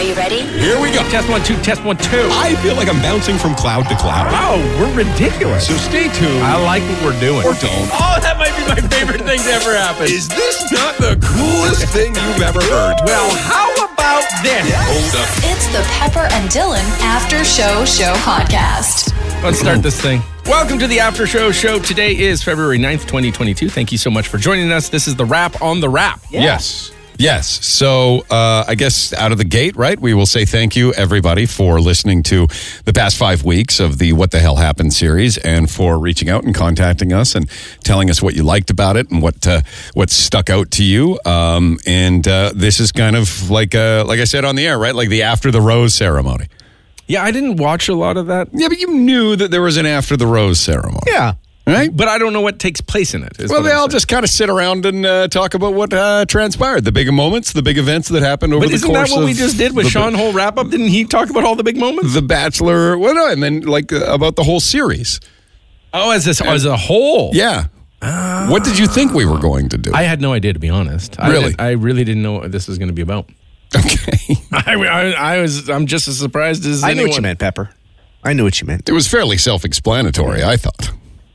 Are you ready? Here we go. Test one, two, test one, two. I feel like I'm bouncing from cloud to cloud. Oh, we're ridiculous. So stay tuned. I like what we're doing. Or don't. Oh, that might be my favorite thing to ever happen. Is this not the coolest thing you've ever heard? well, how about this? Hold up. It's the Pepper and Dylan After Show Show podcast. Let's start this thing. Welcome to the After Show Show. Today is February 9th, 2022. Thank you so much for joining us. This is the wrap on the wrap. Yes. Yes. So uh, I guess out of the gate, right? We will say thank you, everybody, for listening to the past five weeks of the What the Hell Happened series and for reaching out and contacting us and telling us what you liked about it and what uh, what stuck out to you. Um, and uh, this is kind of like, uh, like I said on the air, right? Like the After the Rose ceremony. Yeah, I didn't watch a lot of that, Yeah, but you knew that there was an After the Rose ceremony. Yeah. Right? but I don't know what takes place in it. is Well, they I'm all saying. just kind of sit around and uh, talk about what uh, transpired, the big moments, the big events that happened over But the isn't that what we just did with Sean Hole wrap up? Didn't he talk about all the big moments? The Bachelor, well, no, and then like uh, about the whole series. Oh, as this as a whole. Yeah. what did you think we were going to do? I had no idea to be honest. I Really? didn't- I, really didn't know what this was going to be about. okay. I, I, I was. I'm just as surprised as I knew anyone. what you meant, Pepper. I knew what you meant. It was fairly self-explanatory, I thought.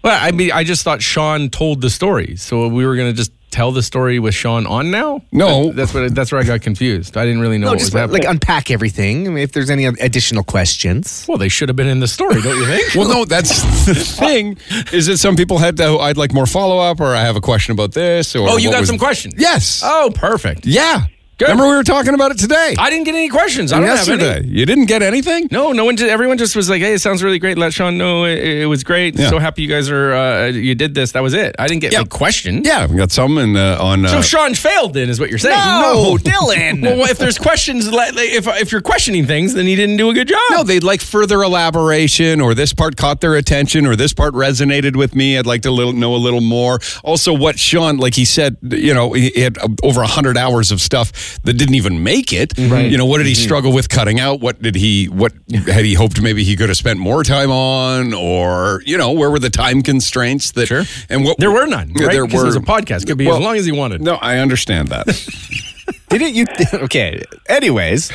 Well, I mean, I just thought Sean told the story, so we were going to just tell the story with Sean on now. No. That's what. That's where I got confused. I didn't really know No, what just was happening. like unpack everything. I mean, if there's any additional questions. well, they should have been in the story, don't you think? Well, no, that's the thing. Is that some people had to? I'd like more follow-up, or I have a question about this. Or oh, you got was- some questions. Yes. Oh, perfect. Yeah. Good. Remember we were talking about it today. I didn't get any questions. I don't have yesterday. any. You didn't get anything? No, no one. Just, everyone just was like, "Hey, it sounds really great. Let Sean know it, it was great. Yeah. So happy you guys are. Uh, you did this. That was it. I didn't get Yeah. a question. Yeah, we got some in, uh, on. Uh, So Sean failed, then, is what you're saying? No, Dylan. Well, if there's questions, let- if if you're questioning things, then he didn't do a good job. No, they'd like further elaboration, or this part caught their attention, or this part resonated with me. I'd like to little, know a little more. Also, what Sean, like he said, you know, he he had uh, over hundred hours of stuff that didn't even make it. Right. You know, what did he struggle with cutting out? What did he? What had he hoped maybe he could have spent more time on, or you know, where were the time constraints that? Sure. And what there were none. Yeah, Right? There 'Cause were it was a podcast. Could be Well, as long as he wanted. No, I understand that. Didn't you? Okay. Anyways,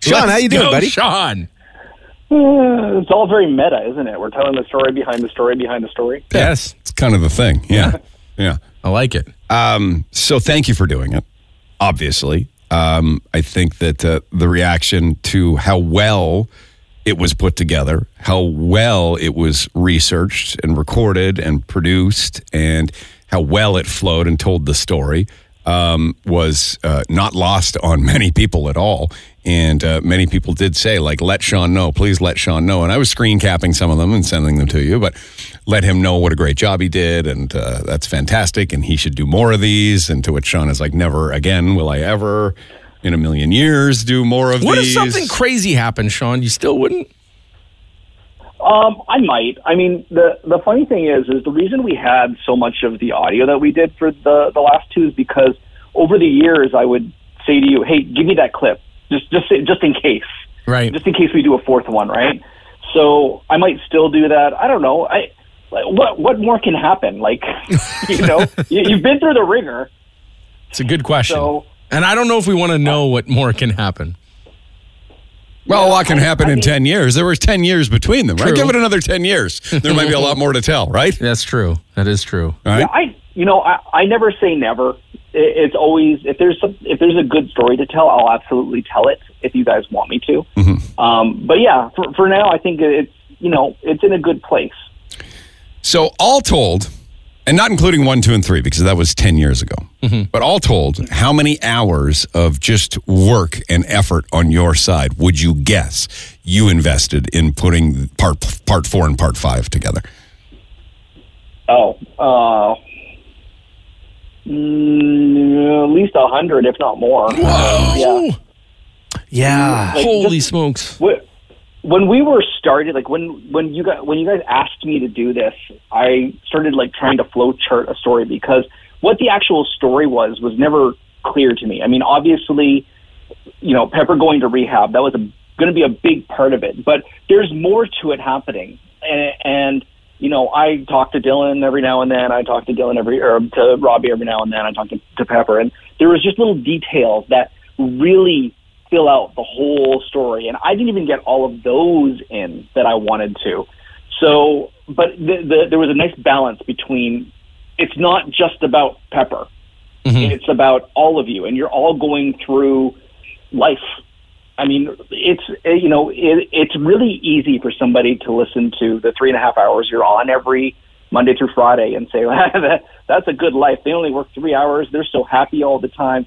Sean, Let's how you doing, go, buddy? Sean. Uh, it's all very meta, isn't it? We're telling the story behind the story behind the story. Yes, it's kind of the thing. Yeah, yeah. I like it. Um, so thank you for doing it. Obviously, um, I think that uh, the reaction to how well it was put together, how well it was researched and recorded and produced, and how well it flowed and told the story um, was uh, not lost on many people at all. And uh, many people did say, like, let Sean know, please let Sean know. And I was screen capping some of them and sending them to you, but let him know what a great job he did. And uh, that's fantastic. And he should do more of these. And to which Sean is like, never again will I ever in a million years do more of these. What if something crazy happened, Sean? You still wouldn't? Um, I might. I mean, the the funny thing is, is the reason we had so much of the audio that we did for the the last two is because over the years I would say to you, "Hey, give me that clip, just just just in case, Right. just in case we do a fourth one, right?" So I might still do that. I don't know. I like, what what more can happen? Like, you know, you, you've been through the ringer, It's a good question. so. and I don't know if we want to know what more can happen. well, a lot can happen I in 10 years. There was 10 years between them, right? Give it another 10 years. There might be a lot more to tell, right? That's true. That is true. All right. Yeah, I you know I, I never say never. It's always if there's some, if there's a good story to tell, I'll absolutely tell it if you guys want me to. Um, but yeah, for for now, I think it's you know it's in a good place. So, all told, and not including one, two, and three, because that was 10 years ago, but all told, how many hours of just work and effort on your side would you guess you invested in putting part, part four and part five together? Oh, uh, mm, at least a hundred, if not more. Yeah. Yeah. Like, Holy just- smokes. Wh- when we were started, like when when you got when you guys asked me to do this, I started like trying to flow chart a story because what the actual story was was never clear to me. I mean, obviously, you know, Pepper going to rehab that was going to be a big part of it, but there's more to it happening, and, and you know, I talk to Dylan every now and then. I talk to Dylan every or to Robbie every now and then. I talk to, to Pepper, and there was just little details that really fill out the whole story, and I didn't even get all of those in that I wanted to. So, but the, the, there was a nice balance between. It's not just about Pepper; it's about all of you, and you're all going through life. I mean, it's uh, you know, it, it's really easy for somebody to listen to the three and a half hours you're on every Monday through Friday and say that that's a good life. They only work three hours. They're so happy all the time.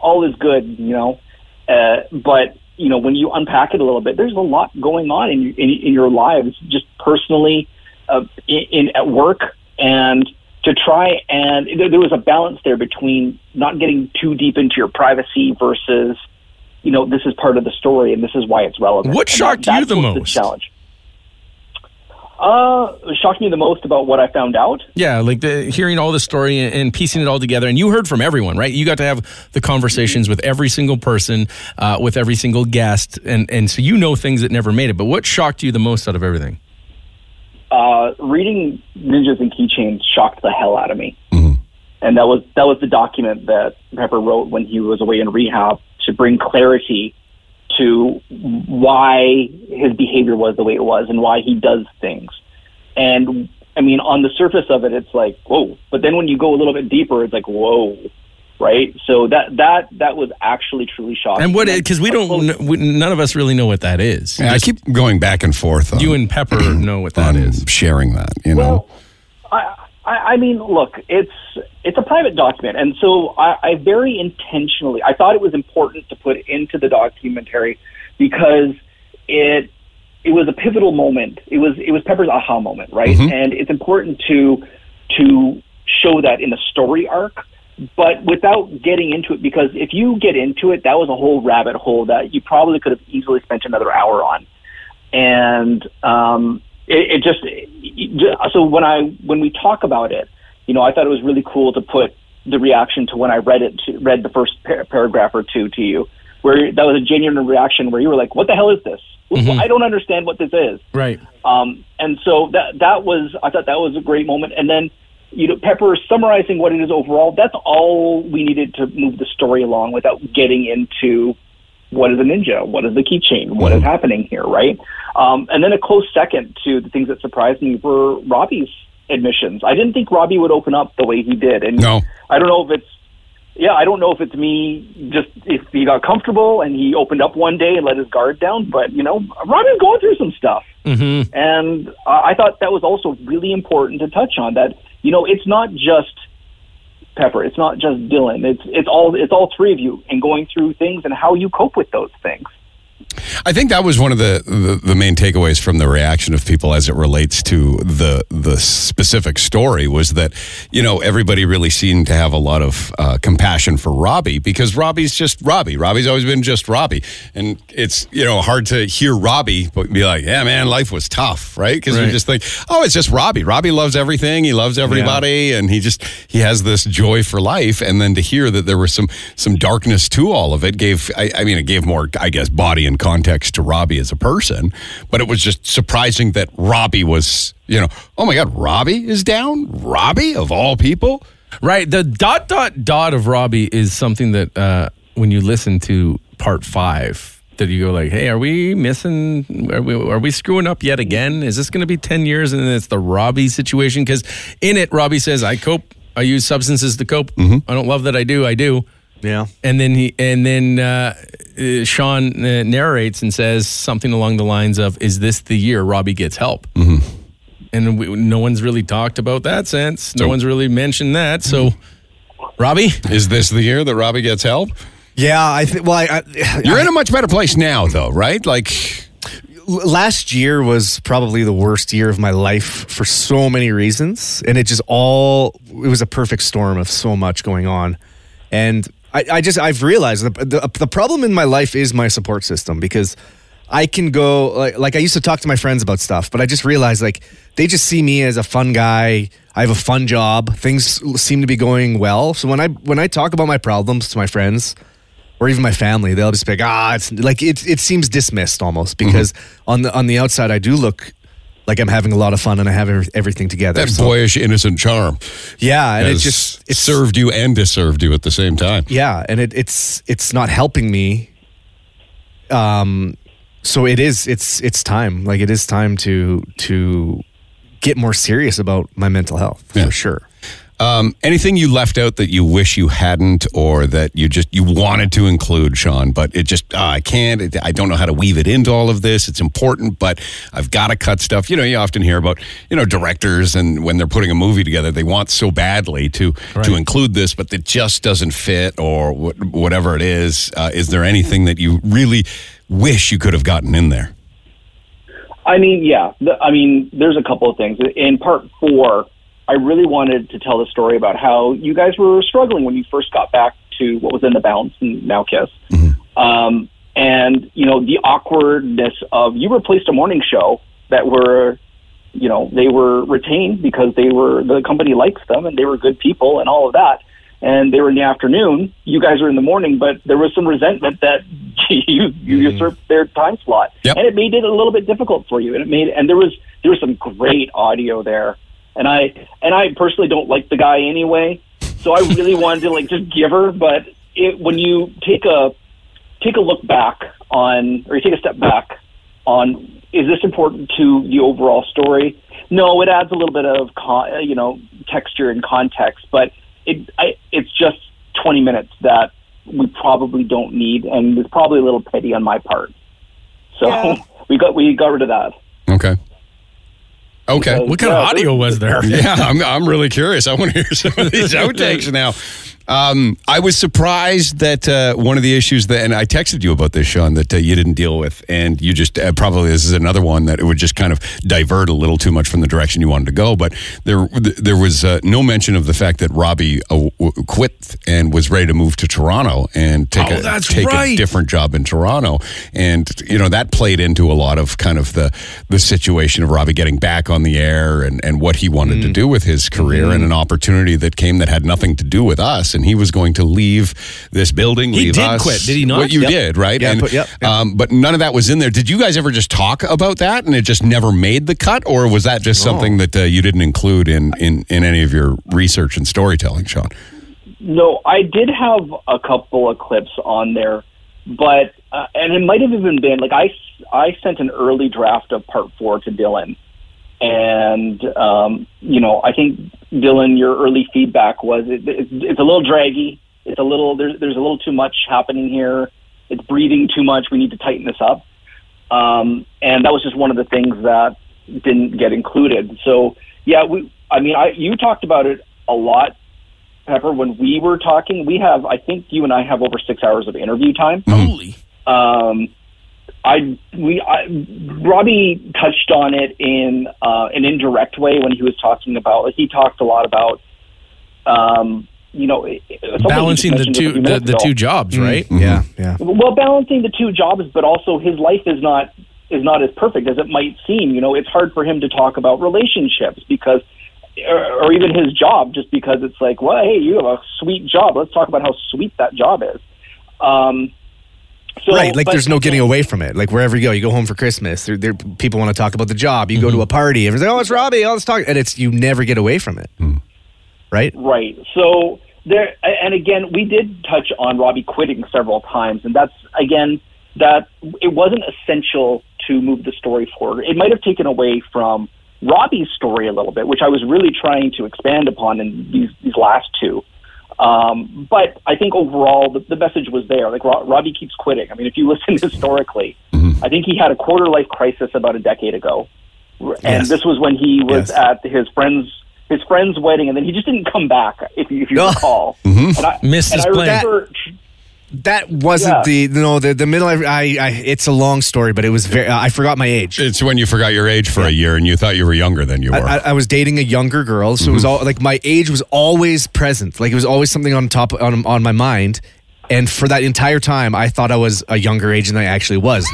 All is good, you know. Uh, but you know, when you unpack it a little bit, there's a lot going on in in, in your lives, just personally, uh, in, in at work, and to try and there, there was a balance there between not getting too deep into your privacy versus, you know, this is part of the story and this is why it's relevant. What shocked you the most? challenge. Uh, shocked me the most about what I found out. Yeah, like the, hearing all the story and, and piecing it all together. And you heard from everyone, right? You got to have the conversations with every single person, uh, with every single guest, and and so you know things that never made it. But what shocked you the most out of everything? uh, reading Ninjas and Keychains shocked the hell out of me. And that was that was the document that Pepper wrote when he was away in rehab to bring clarity to why his behavior was the way it was and why he does things. And I mean, on the surface of it, it's like whoa, but then when you go a little bit deeper, it's like whoa, right? So that that that was actually truly shocking. And what? Because we don't, kn- we, none of us really know what that is. Yeah, I keep going back and forth on, you and Pepper know what that is. sharing that, you know. Well, I, I, I mean, look, it's it's a private document, and so I, I very intentionally I thought it was important to put into the documentary because it it was a pivotal moment. It was it was Pepper's aha moment, right? And it's important to to show that in the story arc, but without getting into it because if you get into it, that was a whole rabbit hole that you probably could have easily spent another hour on and um, it, it just so when I when we talk about it, you know, I thought it was really cool to put the reaction to when I read it, to, read the first par- paragraph or two to you, where that was a genuine reaction where you were like, "What the hell is this? I don't understand what this is." Right. Um, and so that that was I thought that was a great moment. And then you know Pepper summarizing what it is overall. That's all we needed to move the story along without getting into what is a ninja, what is the keychain, what is happening here, right? Um, and then a close second to the things that surprised me were Robbie's admissions. I didn't think Robbie would open up the way he did, and No. I don't know if it's yeah, I don't know if it's me just if he got comfortable and he opened up one day and let his guard down, but you know, Robbie's going through some stuff. Mm-hmm. And uh, I thought that was also really important to touch on that, you know, it's not just Pepper, it's not just Dylan. It's it's all it's all three of you and going through things and how you cope with those things. I think that was one of the, the, the main takeaways from the reaction of people as it relates to the the specific story was that you know everybody really seemed to have a lot of uh, compassion for Robbie because Robbie's just Robbie. Robbie's always been just Robbie, and it's you know hard to hear Robbie but be like, yeah, man, life was tough, right? Because you just think, oh, it's just Robbie. Robbie loves everything. He loves everybody, and he just he has this joy for life. And then to hear that there was some some darkness to all of it gave, I, I mean, it gave more, I guess, body and context to Robbie as a person. But it was just surprising that Robbie was, you know, oh my God, Robbie is down. Robbie of all people. Right. The dot dot dot of Robbie is something that uh, when you listen to part five, that you go like, "Hey, are we missing? Are we, are we screwing up yet again? Is this going to be ten years?" And then it's the Robbie situation because in it, Robbie says, "I cope. I use substances to cope. I don't love that I do. I do." Yeah. And then he and then uh, uh, Sean uh, narrates and says something along the lines of, "Is this the year Robbie gets help?" And we, no one's really talked about that since. No So- one's really mentioned that. So, Robbie, Is this the year that Robbie gets help? Yeah, I think. Well, I, I, You're in a much better place now, though, right? Like, last year was probably the worst year of my life for so many reasons and it just all it was a perfect storm of so much going on and i, I just i've realized the, the, the problem in my life is my support system because i can go like, like i used to talk to my friends about stuff but i just realized like they just see me as a fun guy. I have a fun job. Things seem to be going well. So when i when i talk about my problems to my friends or even my family, they'll just be like, ah, it's like it. It seems dismissed almost because on the on the outside, I do look like I'm having a lot of fun and I have everything together. that So- boyish, innocent charm yeah, and it just it it's served you and disserved you at the same time. yeah, and it, it's it's not helping me Um, so it is. It's it's time. Like it is time to to get more serious about my mental health Yeah. for sure. Um, anything you left out that you wish you hadn't, or that you just you wanted to include, Sean, but it just ah, I can't. It, I don't know how to weave it into all of this. It's important, but I've got to cut stuff. You know, you often hear about you know directors and when they're putting a movie together, they want so badly to to include this, but it just doesn't fit, or wh- whatever it is. Uh, is there anything that you really wish you could have gotten in there? I mean, yeah. The, I mean, there's a couple of things. In part four, I really wanted to tell the story about how you guys were struggling when you first got back to what was in the Bounce and now Kiss. Um, and, you know, the awkwardness of you replaced a morning show that were, you know, they were retained because they were, the company likes them and they were good people and all of that. And they were in the afternoon. You guys were in the morning, but there was some resentment that you you usurped their time slot, Yep. and it made it a little bit difficult for you. And it made and there was there was some great audio there, and I and I personally don't like the guy anyway, so I really wanted to like just give her. But it, when you take a take a look back on, or you take a step back on, is this important to the overall story? No, it adds a little bit of con- uh, you know texture and context, but it I, it's just 20 minutes that we probably don't need, and it's probably a little petty on my part. So we got we got rid of that. Okay. Okay. Because- What kind Yeah, of audio was there? yeah, I'm, I'm really curious. I want to hear some of these outtakes now. Um, I was surprised that uh, one of the issues that, and I texted you about this, Sean, that uh, you didn't deal with, and you just uh, probably this is another one that it would just kind of divert a little too much from the direction you wanted to go. But there, there was uh, no mention of the fact that Robbie uh, quit and was ready to move to Toronto and take Oh, a take a different job in Toronto, and you know that played into a lot of kind of the the situation of Robbie getting back on the air and and what he wanted Mm. to do with his career Mm-hmm. and an opportunity that came that had nothing to do with us, and he was going to leave this building. He leave did us. quit, did he not? What you Yep. did, right? Yeah, and, but- yep, yep. Um, but none of that was in there. Did you guys ever just talk about that, and it just never made the cut, or was that just something that uh, you didn't include in in in any of your research and storytelling, Sean? No, I did have a couple of clips on there, but uh, and it might have even been like I I sent an early draft of part four to Dylan, and um, you know I think Dylan, your early feedback was it, it, it's a little draggy. It's a little there's there's a little too much happening here. It's breathing too much. We need to tighten this up. Um, and that was just one of the things that didn't get included. So yeah, we I mean I you talked about it a lot Pepper, when we were talking, we have, I think you and I have over six hours of interview time. Holy. Um, I, we, I, Robbie touched on it in uh, an indirect way when he was talking about, he talked a lot about, um, you know, it- it- something he Balancing the just mentioned a two the, the two jobs, right? Yeah, yeah. Well, balancing the two jobs, but also his life is not is not as perfect as it might seem. You know, it's hard for him to talk about relationships because, or, or even his job, just because it's like, well, hey, you have a sweet job. Let's talk about how sweet that job is. Um, so, right, like but there's no getting away from it. Like wherever you go, you go home for Christmas. There, there people want to talk about the job. You go Mm-hmm. to a party, everyone's like, "Oh, it's Robbie." Oh, let's talk, and it's you never get away from it. Hmm. Right? Right. So there, and again, we did touch on Robbie quitting several times, and that's again that it wasn't essential to move the story forward. It might have taken away from Robbie's story a little bit, which I was really trying to expand upon in these these last two. Um, but I think overall the, the message was there. Like Ro- Robbie keeps quitting. I mean, if you listen historically, I think he had a quarter life crisis about a decade ago, and Yes. this was when he was Yes. at his friend's his friend's wedding, and then he just didn't come back. If you, if you Oh. recall, Mm-hmm. and I, Missed and his I plane. remember. That wasn't Yeah. the no the the middle. I, I it's a long story, but it was very. I forgot my age. It's when you forgot your age for a year and you thought you were younger than you were. I, I, I was dating a younger girl, so it Mm-hmm. was all like my age was always present. Like it was always something on top on on my mind. And for that entire time, I thought I was a younger age than I actually was.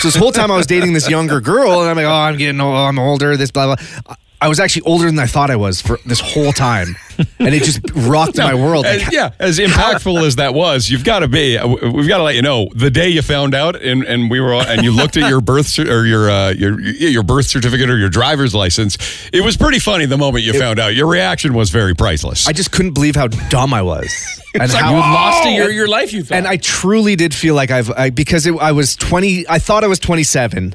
so this whole time I was dating this younger girl, and I'm like, oh, I'm getting, oh, I'm older. This blah blah. I was actually older than I thought I was for this whole time. And it just rocked my world. As- Like, yeah, as impactful as that was, you've got to be. uh, We've got to let you know the day you found out, and, and we were, all- and you looked at your birth or your uh, your your birth certificate or your driver's license. It was pretty funny the moment you found out. Your reaction was very priceless. I just couldn't believe how dumb I was, and like, how You lost a year of your life, you thought. And I truly did feel like I've I, because it, I was twenty. I thought I was twenty seven,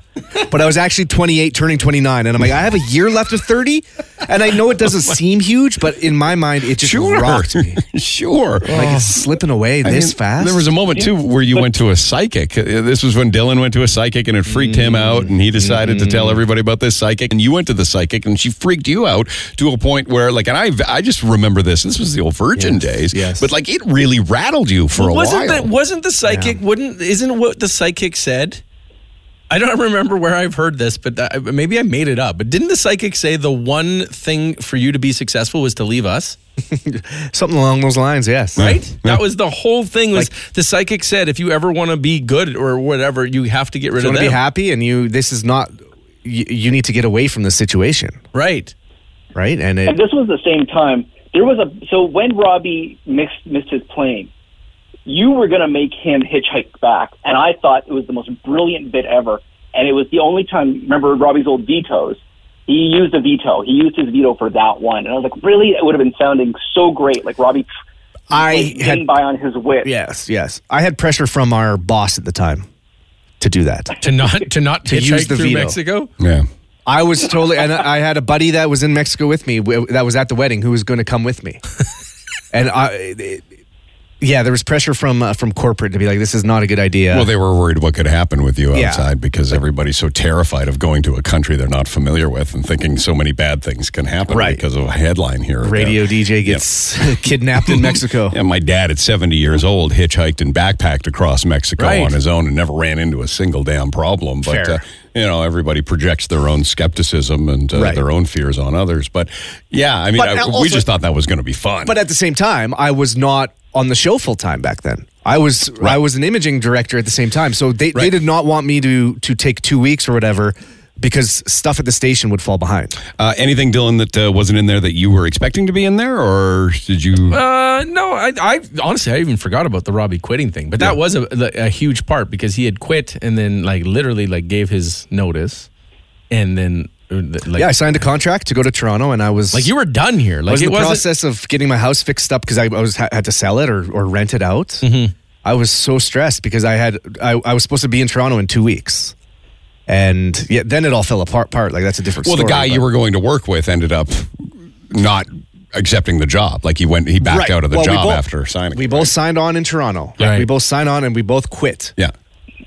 but I was actually twenty eight, turning twenty nine. And I'm like, I have a year left of thirty, and I know it doesn't seem huge, but in my mind, it just sure, rocked me. sure. Like it's slipping away I this mean, fast. There was a moment too where you went to a psychic. Uh, This was when Dylan went to a psychic and it freaked him out, and he decided to tell everybody about this psychic. And you went to the psychic, and she freaked you out to a point where, like, and I, I just remember this. This was the old Virgin Yes, days, yes. but like it really rattled you for a wasn't while. the wasn't the psychic wouldn't isn't what the psychic said? I don't remember where I've heard this, but that, maybe I made it up. But didn't the psychic say the one thing for you to be successful was to leave us? something along those lines. Yes, Right? That was the whole thing. Was the psychic said if you ever want to be good or whatever, you have to get rid If you of want to be happy, and you this is not. You, you need to get away from the situation, Right. right? And it, And this was the same time. There was a so when Robbie missed missed his plane, you were going to make him hitchhike back, and I thought it was the most brilliant bit ever. And it was the only time. Remember Robbie's old vetoes? He used a veto. He used his veto for that one, and I was like, really? It would have been sounding so great, like Robbie. I like, had getting by on his wit. yes, yes. I had pressure from our boss at the time to do that. To not to not To use the through veto. Mexico. yeah. I was totally, and I had a buddy that was in Mexico with me, that was at the wedding, who was going to come with me, and I, it- yeah, there was pressure from uh, from corporate to be like, this is not a good idea. Well, they were worried what could happen with you Yeah. outside because everybody's so terrified of going to a country they're not familiar with and thinking so many bad things can happen Right. because of a headline here. or there. Radio DJ gets kidnapped in Mexico. Yeah, my dad at 70 years old hitchhiked and backpacked across Mexico Right. on his own and never ran into a single damn problem. But, uh, you know, everybody projects their own skepticism and uh, Right. their own fears on others. But yeah, I mean, I- we just thought that was going to be fun. But at the same time, I was not on the show full time back then. I was I was an imaging director at the same time, so they, they did not want me to to take two weeks or whatever because stuff at the station would fall behind. uh, anything, Dylan, that uh, wasn't in there that you were expecting to be in there, or did you? Uh, no, I, I honestly I even forgot about the Robbie quitting thing, but that was a, a huge part because he had quit and then like literally like gave his notice, and then like yeah, I signed a contract to go to Toronto, and I was like you were done here. Like was in it the wasn't. process of getting my house fixed up because I, I was had to sell it or, or rent it out. Mm-hmm. I was so stressed because I had I, I was supposed to be in Toronto in two weeks, and yeah, then it all fell apart. Part like that's a different. Story. Well, the story, guy you were going to work with ended up not accepting the job. Like he went, he backed Right. out of the Well, job both- after signing. We it, both right? signed on in Toronto. Right. We both signed on and we both quit. yeah.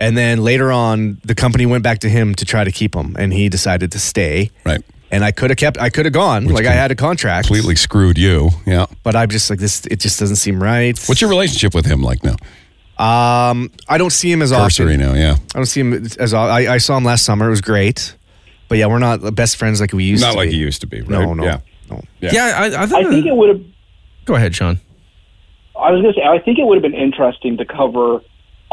And then later on, the company went back to him to try to keep him, and he decided to stay. Right. And I could have kept. I could have gone. like I had a contract. Completely screwed you. Yeah. But I'm just like this. It just doesn't seem right. What's your relationship with him like now? Um, I don't see him as Cursory often. now, yeah. I don't see him as I, I saw him last summer. It was great, but yeah, we're not the best friends like we used to be. Not to. like be. he used to be, right? No, no, Yeah. no. Yeah. yeah, I, I, thought I think it would have. Go ahead, Sean. I was going to say, I think it would have been interesting to cover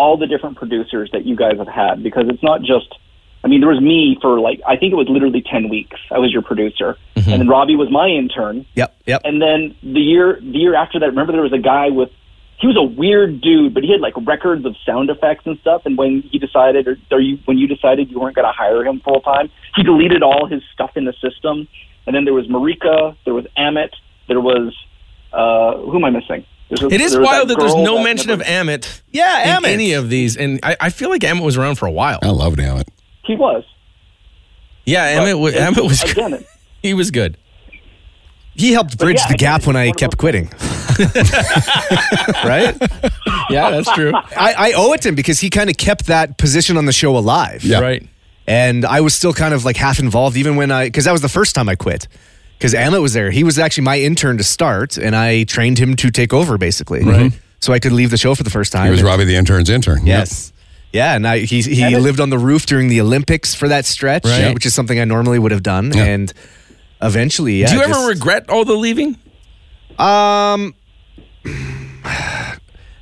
all the different producers that you guys have had because it's not just. I mean, there was me for like I think it was literally ten weeks. I was your producer, and then Robbie was my intern. Yep, yep. And then the year the year after that, remember there was a guy with he was a weird dude, but he had like records of sound effects and stuff. And when he decided, or, or you when you decided you weren't going to hire him full time, he deleted all his stuff in the system. And then there was Marika, there was Amit, there was uh, who am I missing? There's a- It is wild that, there's no that mention never- of Amit. Yeah, in Amit. any of these, and I, I feel like Amit was around for a while. I loved Amit. He was. Yeah, But Amit, wa- it- Amit was again. it- he was good. He helped bridge yeah, the gap when I kept one quitting. right? Yeah, that's true. I, I owe it to him because he kind of kept that position on the show alive. Yeah. Right. And I was still kind of like half involved even when I, because that was the first time I quit. Because Amit was there. He was actually my intern to start, and I trained him to take over basically. Right. So I could leave the show for the first time. He was And- Robbie the intern's intern. Yes. Yeah, and I, he he And lived on the roof during the Olympics for that stretch, Right. which is something I normally would have done. Yeah. And eventually, yeah. Do you ever just- regret all the leaving? Um,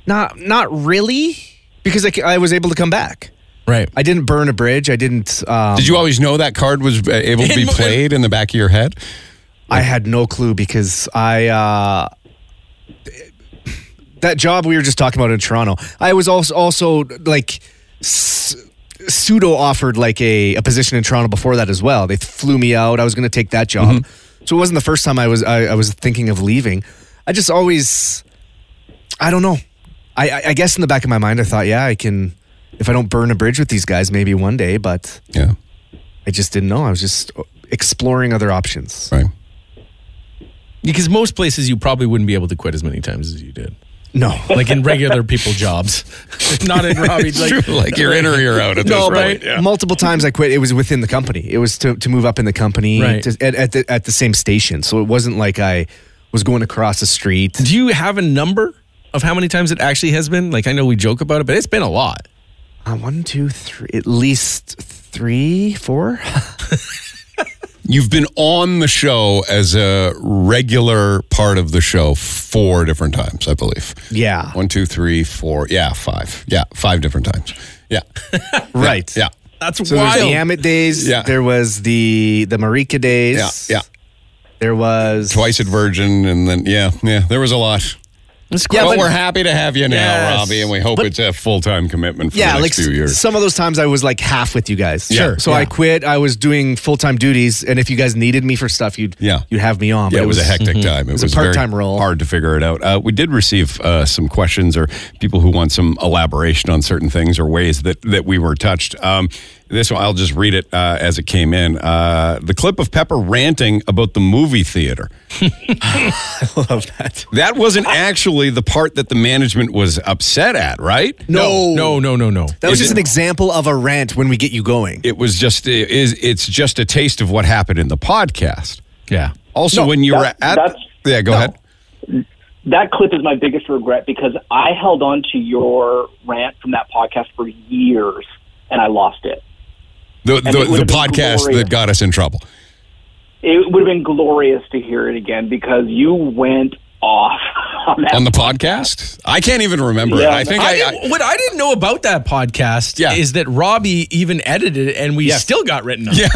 not not really, because I, I was able to come back. Right. I didn't burn a bridge. I didn't. Um, Did you always know that card was uh, able to be played in the back of your head? I had no clue because I uh, that job we were just talking about in Toronto. I was also also like s- pseudo offered like a, a position in Toronto before that as well. They flew me out. I was going to take that job, so it wasn't the first time I was I, I was thinking of leaving. I just always I don't know. I, I I guess in the back of my mind I thought, yeah, I can if I don't burn a bridge with these guys, maybe one day. But Yeah. I just didn't know. I was just exploring other options. Right. Because most places you probably wouldn't be able to quit as many times as you did. No. Like in regular people jobs. Not in Robbie. Like, like you're in or you're out at No, this point. Yeah. multiple times I quit. It was within the company. It was to, to move up in the company Right. to, at, at, the, at the same station. So it wasn't like I was going across the street. Do you have a number of how many times it actually has been? Like I know we joke about it, but it's been a lot. Uh, one, two, three, at least three, four. You've been on the show as a regular part of the show four different times, I believe. Yeah. One, two, three, four. Yeah, five. Yeah, five different times. Yeah. Right. Yeah. That's So there's wild. the Amit days. Yeah. There was the the Marika days. Yeah. Yeah. There was Twice at Virgin, and then, yeah, yeah, there was a lot. Yeah, but, but- we're happy to have you now, Yes. Robbie, and we hope But- it's a full time commitment for Yeah, the like next few years. some of those times I was like half with you guys. Yeah. Sure, So yeah. I quit. I was doing full time duties, and if you guys needed me for stuff, you'd Yeah. you'd have me on. Yeah, But it was, a hectic time. It was was, a very part-time role. Hard to figure it out. Uh, we did receive uh, some questions or people who want some elaboration on certain things or ways that that we were touched. Um, this one, I'll just read it uh, as it came in. Uh, the clip of Pepper ranting about the movie theater. I love that. That wasn't actually the part that the management was upset at, right? No, no, no, no, no. That was Is just it- an example of a rant when we get you going. It was just it is it's just a taste of what happened in the podcast. Yeah. Also, No, when you were at that's- yeah, go no. ahead. that clip is my biggest regret because I held on to your rant from that podcast for years and I lost it. The the, the podcast glorious. that got us in trouble. It would have been glorious to hear it again because you went off on that. on the podcast. I can't even remember it. I think I I, didn't- what I didn't know about that podcast Yeah. is that Robbie even edited it and we Yes. still got written up. yeah.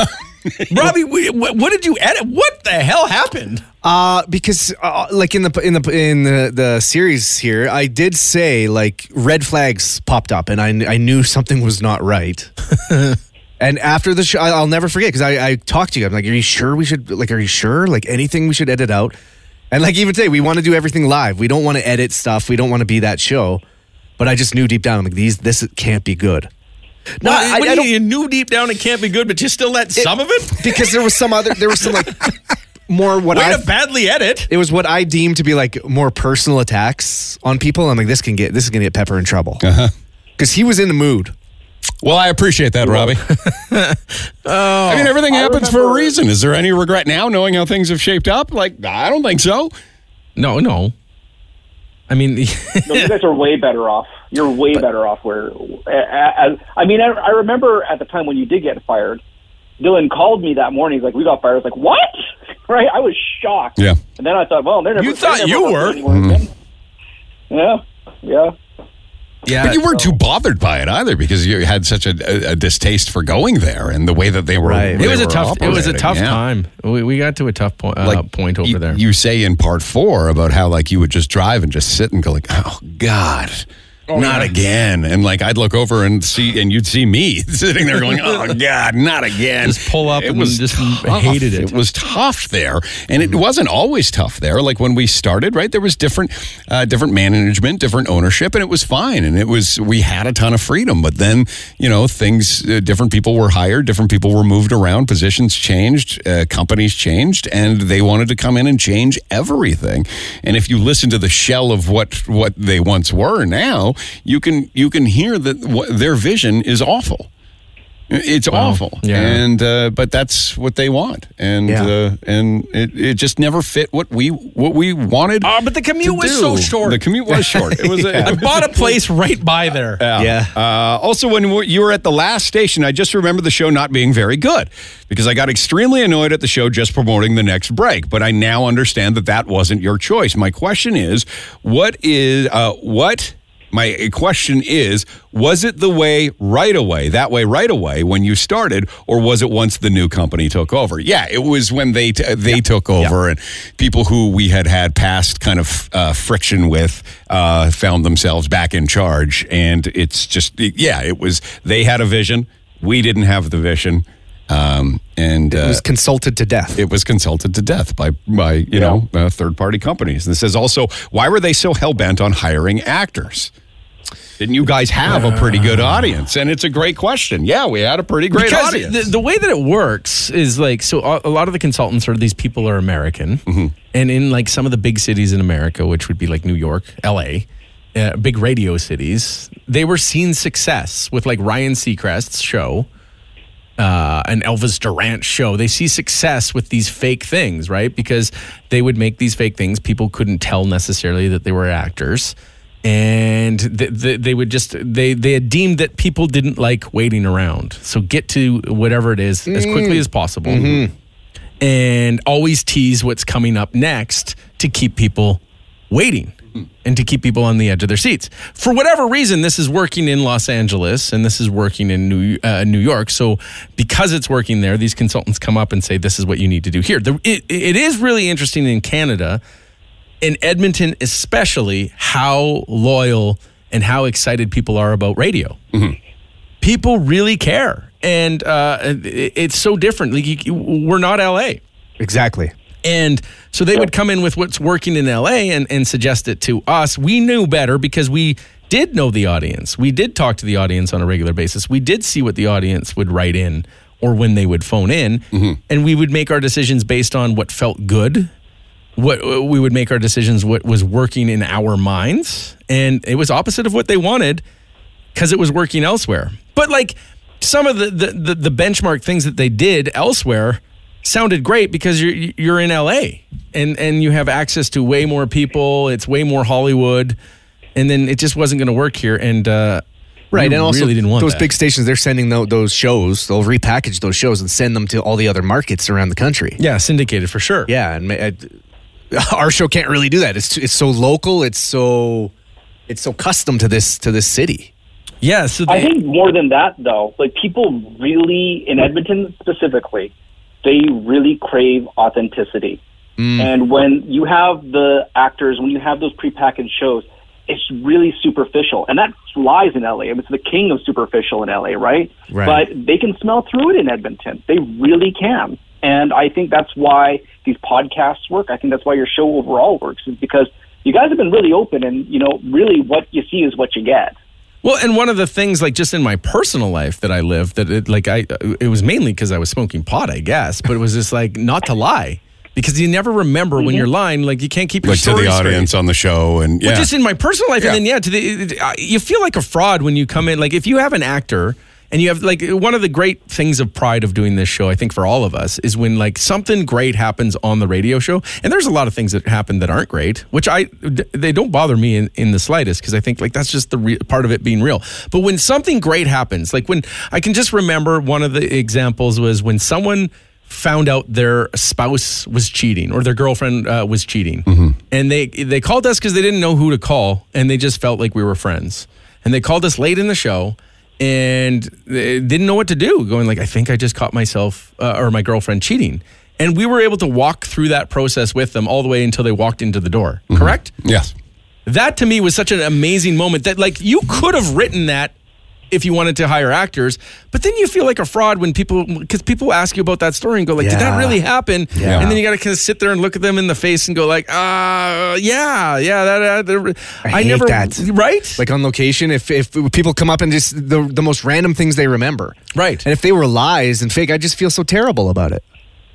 Robbie, we, what, what did you edit? What the hell happened? Uh, because uh, like in the in the in the, the series here, I did say like red flags popped up, and I I knew something was not right. and after the show, I- I'll never forget because I, I talked to you. I'm like, are you sure we should like? Are you sure like anything we should edit out? And like even today, we want to do everything live. We don't want to edit stuff. We don't want to be that show. But I just knew deep down, I'm like these this can't be good. No, Well, I, what I do don't you, you knew deep down it can't be good, but you still let some of it? because there was some other there was some like more what Way I to badly edit. it was what I deemed to be like more personal attacks on people. I'm like, this can get this is gonna get Pepper in trouble Uh-huh. because he was in the mood. Well, I appreciate that, Robbie. Oh, I mean, everything I happens for a reason. Is there any regret now, knowing how things have shaped up? Like, I don't think so. No, no. I mean, No, you guys are way better off. You're way better off. Where, as, I mean, I, I remember at the time when you did get fired, Dylan called me that morning. He's like, "We got fired." I was like, "What?" Right? I was shocked. Yeah. And then I thought, "Well, they're never." You thought never you were. anywhere mm-hmm. again. Yeah, yeah. Yeah. But you weren't too bothered by it either because you had such a, a, a distaste for going there and the way that they were. Right. they it was a were tough. It was a tough Yeah. time. We, we got to a tough point. Uh, Like point over you, there. You say in part four about how like you would just drive and just sit and go like, oh God. Not again. And like I'd look over and see, and you'd see me sitting there going, "Oh God, not again!" Just pull up and just hated it. It was tough there, and it wasn't always tough there. Like when we started, right? There was different, uh, different management, different ownership, and it was fine. And it was we had a ton of freedom. But then, you know, things, uh, different people were hired, different people were moved around, positions changed, uh, companies changed, and they wanted to come in and change everything. And if you listen to the shell of what what they once were now, you can you can hear that what, their vision is awful. It's awful, Yeah. and uh, but that's what they want, and Yeah. uh, and it, it just never fit what we what we wanted. Oh, but the commute was do. so short. The commute was short. It was. a, I bought a place right by there. Yeah. Uh, also, when we- you were at the last station, I just remember the show not being very good because I got extremely annoyed at the show just promoting the next break. But I now understand that that wasn't your choice. My question is, what is uh, what My question is, was it the way right away, that way right away when you started, or was it once the new company took over? Yeah, it was when they t- they took over, and people who we had had past kind of uh, friction with uh, found themselves back in charge, and it's just yeah, it was they had a vision, we didn't have the vision, um, and It was uh, consulted to death. it was consulted to death by by you know uh, third party companies. And this is also why were they so hell bent on hiring actors? Didn't you guys have a pretty good audience? And it's a great question. Yeah, we had a pretty great because audience. the, the way that it works is like so a, a lot of the consultants are these people are american Mm-hmm. and in like some of the big cities in america which would be like new york la uh, big radio cities they were seeing success with like ryan seacrest's show uh, an Elvis Duran show. They see success with these fake things, right? Because they would make these fake things. People couldn't tell necessarily that they were actors, and th- th- they would just they they had deemed that people didn't like waiting around. So get to whatever it is as quickly mm. as possible, mm-hmm. and always tease what's coming up next to keep people waiting mm. and to keep people on the edge of their seats. For whatever reason, this is working in Los Angeles and this is working in New, uh, New York. So, because it's working there, these consultants come up and say, This is what you need to do here. The, it, it is really interesting in Canada, in Edmonton especially, how loyal and how excited people are about radio. People really care. And uh, it's so different. Like, you- we're not LA. Exactly. And so they would come in with what's working in LA and, and suggest it to us. We knew better because we did know the audience. We did talk to the audience on a regular basis. We did see what the audience would write in or when they would phone in. And we would make our decisions based on what felt good. What we would make our decisions what was working in our minds. And it was opposite of what they wanted because it was working elsewhere. But like some of the, the the the benchmark things that they did elsewhere sounded great because you're you're in LA and and you have access to way more people. It's way more Hollywood, and then it just wasn't going to work here. And uh, Right, and also really didn't want those that. big stations. They're sending tho- those shows. They'll repackage those shows and send them to all the other markets around the country. yeah syndicated for sure. Yeah, and our show can't really do that. It's it's so local. It's so it's so custom to this to this city. yeah. So I think more than that, though, like people really in Edmonton specifically, they really crave authenticity. Mm. And when you have the actors, when you have those prepackaged shows, it's really superficial, and that lies in LA. I mean, it's the king of superficial in LA, right? Right. But they can smell through it in Edmonton. They really can, and I think that's why these podcasts work. I think that's why your show overall works, is because you guys have been really open, and you know, really, what you see is what you get. Well, and one of the things, like just in my personal life that I lived, that it, like I, it was mainly because I was smoking pot, I guess, but it was just like not to lie because you never remember when mm-hmm. you're lying. Like you can't keep your like to story the straight. audience on the show and yeah. Well, just in my personal life, Yeah. and then yeah, to the you feel like a fraud when you come in. Like if you have an actor and you have like one of the great things of pride of doing this show, I think for all of us, is when like something great happens on the radio show, and there's a lot of things that happen that aren't great, which I they don't bother me in, in the slightest because I think like that's just the re- part of it being real. But when something great happens, like when I can just remember one of the examples was when someone found out their spouse was cheating or their girlfriend uh, was cheating. And they they called us because they didn't know who to call and they just felt like we were friends. And they called us late in the show and didn't know what to do going like i think i just caught myself uh, or my girlfriend cheating. And we were able to walk through that process with them all the way until they walked into the door correct? Yes. that to me was such an amazing moment that like you could have written that if you wanted to hire actors but then you feel like a fraud when people because people ask you about that story and go like did that really happen Yeah. and then you got to kind of sit there and look at them in the face and go like uh yeah yeah that, uh, I hate never that. right Like on location, if if people come up and just the the most random things they remember, Right. And if they were lies and fake, I just feel so terrible about it.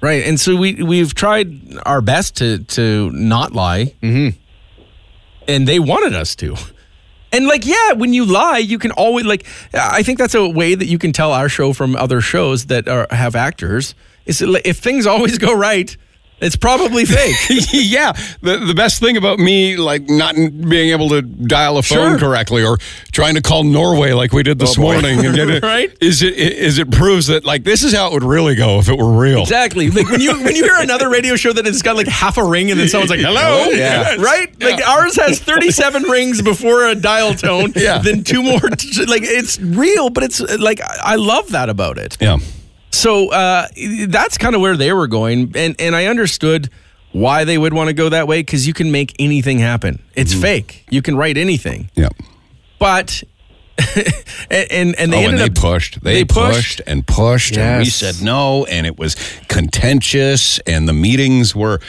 right and so we we've tried our best to to not lie mm-hmm. and they wanted us to and like yeah when you lie you can always like i think that's a way that you can tell our show from other shows that are, have actors. Is if things always go right It's probably fake. yeah, the the best thing about me like not being able to dial a phone Sure. correctly or trying to call Norway like we did this oh, morning and get it Right? is it is it proves that like this is how it would really go if it were real. Exactly. Like when you when you hear another radio show that it's got like half a ring and then someone's like, "Hello," Yeah. right? Like ours has thirty seven rings before a dial tone. Yeah. Then two more. Like it's real, but it's like I love that about it. Yeah. So uh, that's kind of where they were going, and and I understood why they would want to go that way because you can make anything happen. It's Mm-hmm. fake. You can write anything, Yeah. but. and and, and they oh, and they up pushed. They, they pushed. pushed. and pushed, and we said no, and it was contentious, and the meetings were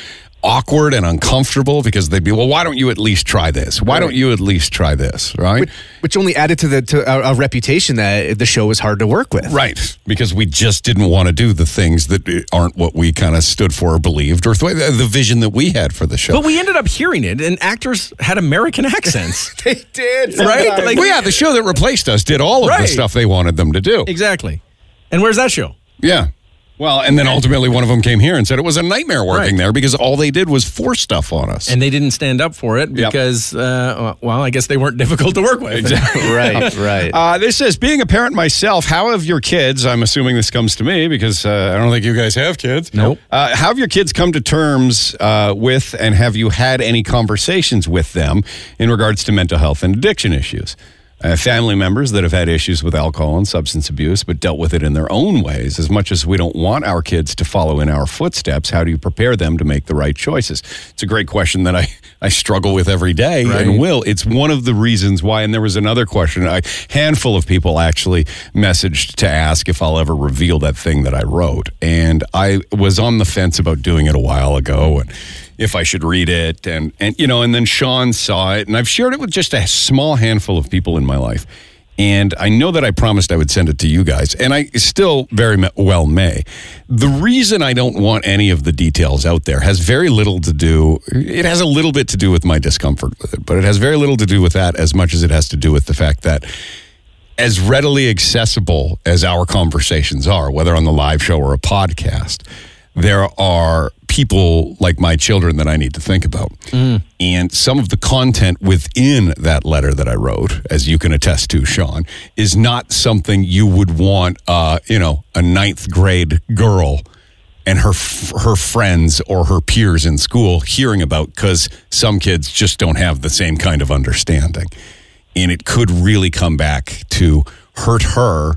awkward and uncomfortable because they'd be, well, why don't you at least try this? Why don't you at least try this? Right? which only added to the to a, a reputation that the show was hard to work with. Right, because we just didn't want to do the things that eh, aren't what we kind of stood for or believed, or th- the vision that we had for the show. But we ended up hearing it, and actors had American accents. They did, Right? sometimes. Like- well, yeah, the show that replaced us did all of the stuff they wanted them to do. exactly. And where's that show? Yeah. Well, and then ultimately one of them came here and said it was a nightmare working Right. there because all they did was force stuff on us. And they didn't stand up for it Yep. because, uh, well, I guess they weren't difficult to work with. right, right. Uh, this says, being a parent myself, how have your kids, I'm assuming this comes to me because uh, I don't think you guys have kids. Nope. Uh, how have your kids come to terms uh, with and have you had any conversations with them in regards to mental health and addiction issues? Uh, family members that have had issues with alcohol and substance abuse, but dealt with it in their own ways. As much as we don't want our kids to follow in our footsteps, how do you prepare them to make the right choices? It's a great question that I, I struggle with every day and will. It's one of the reasons why. And there was another question. A handful of people actually messaged to ask if I'll ever reveal that thing that I wrote. And I was on the fence about doing it a while ago and if I should read it. And, and you know, and then Sean saw it. And I've shared it with just a small handful of people in my life. And I know that I promised I would send it to you guys, and I still very well may. The reason I don't want any of the details out there has very little to do, it has a little bit to do with my discomfort with it, but it has very little to do with that as much as it has to do with the fact that as readily accessible as our conversations are, whether on the live show or a podcast, there are people like my children that I need to think about. And some of the content within that letter that I wrote, as you can attest to, Sean, is not something you would want, uh, you know, a ninth grade girl and her f- her friends or her peers in school hearing about because some kids just don't have the same kind of understanding, and it could really come back to hurt her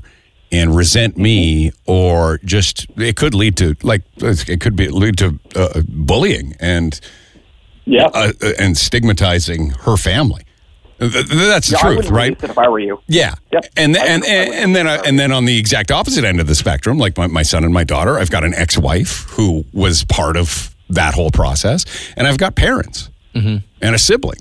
and resent me, or just it could lead to like it could be lead to uh, bullying and Yeah. uh, and stigmatizing her family. Th- th- That's the Yeah, truth, right? if I were you. Yeah, Yep. and I and and, and then uh, and then on the exact opposite end of the spectrum, like my, my son and my daughter, I've got an ex-wife who was part of that whole process, and I've got parents and a sibling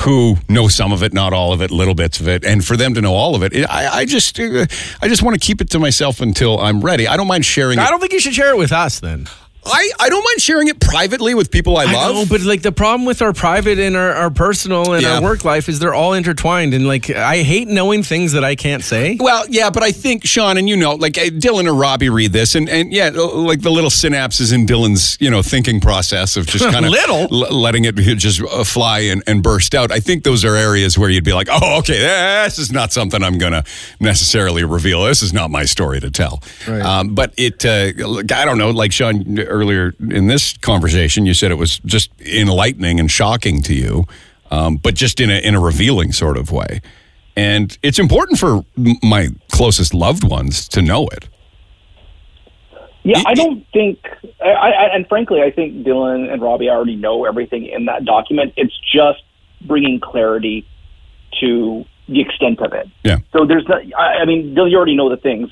who know some of it, not all of it, little bits of it, and for them to know all of it, I, I just uh, I just want to keep it to myself until I'm ready. I don't mind sharing it. I don't think you should share it with us then. I, I don't mind sharing it privately with people I love. know, but like the problem with our private and our, our personal and Yeah. our work life is they're all intertwined. And like, I hate knowing things that I can't say. Well, yeah, but I think Sean and you know, like uh, Dylan or Robbie read this, and and yeah, like the little synapses in Dylan's you know thinking process of just kind of Little? letting it just uh, fly and, and burst out. I think those are areas where you'd be like, oh, okay, this is not something I'm going to necessarily reveal. This is not my story to tell. Um, but it, uh, I don't know, like Sean earlier in this conversation, you said it was just enlightening and shocking to you, um, but just in a in a revealing sort of way. And it's important for my closest loved ones to know it. Yeah, I don't think, I, I, and frankly, I think Dylan and Robbie already know everything in that document. It's just bringing clarity to the extent of it. Yeah. So there's, not, I, I mean, Dylan, you already know the things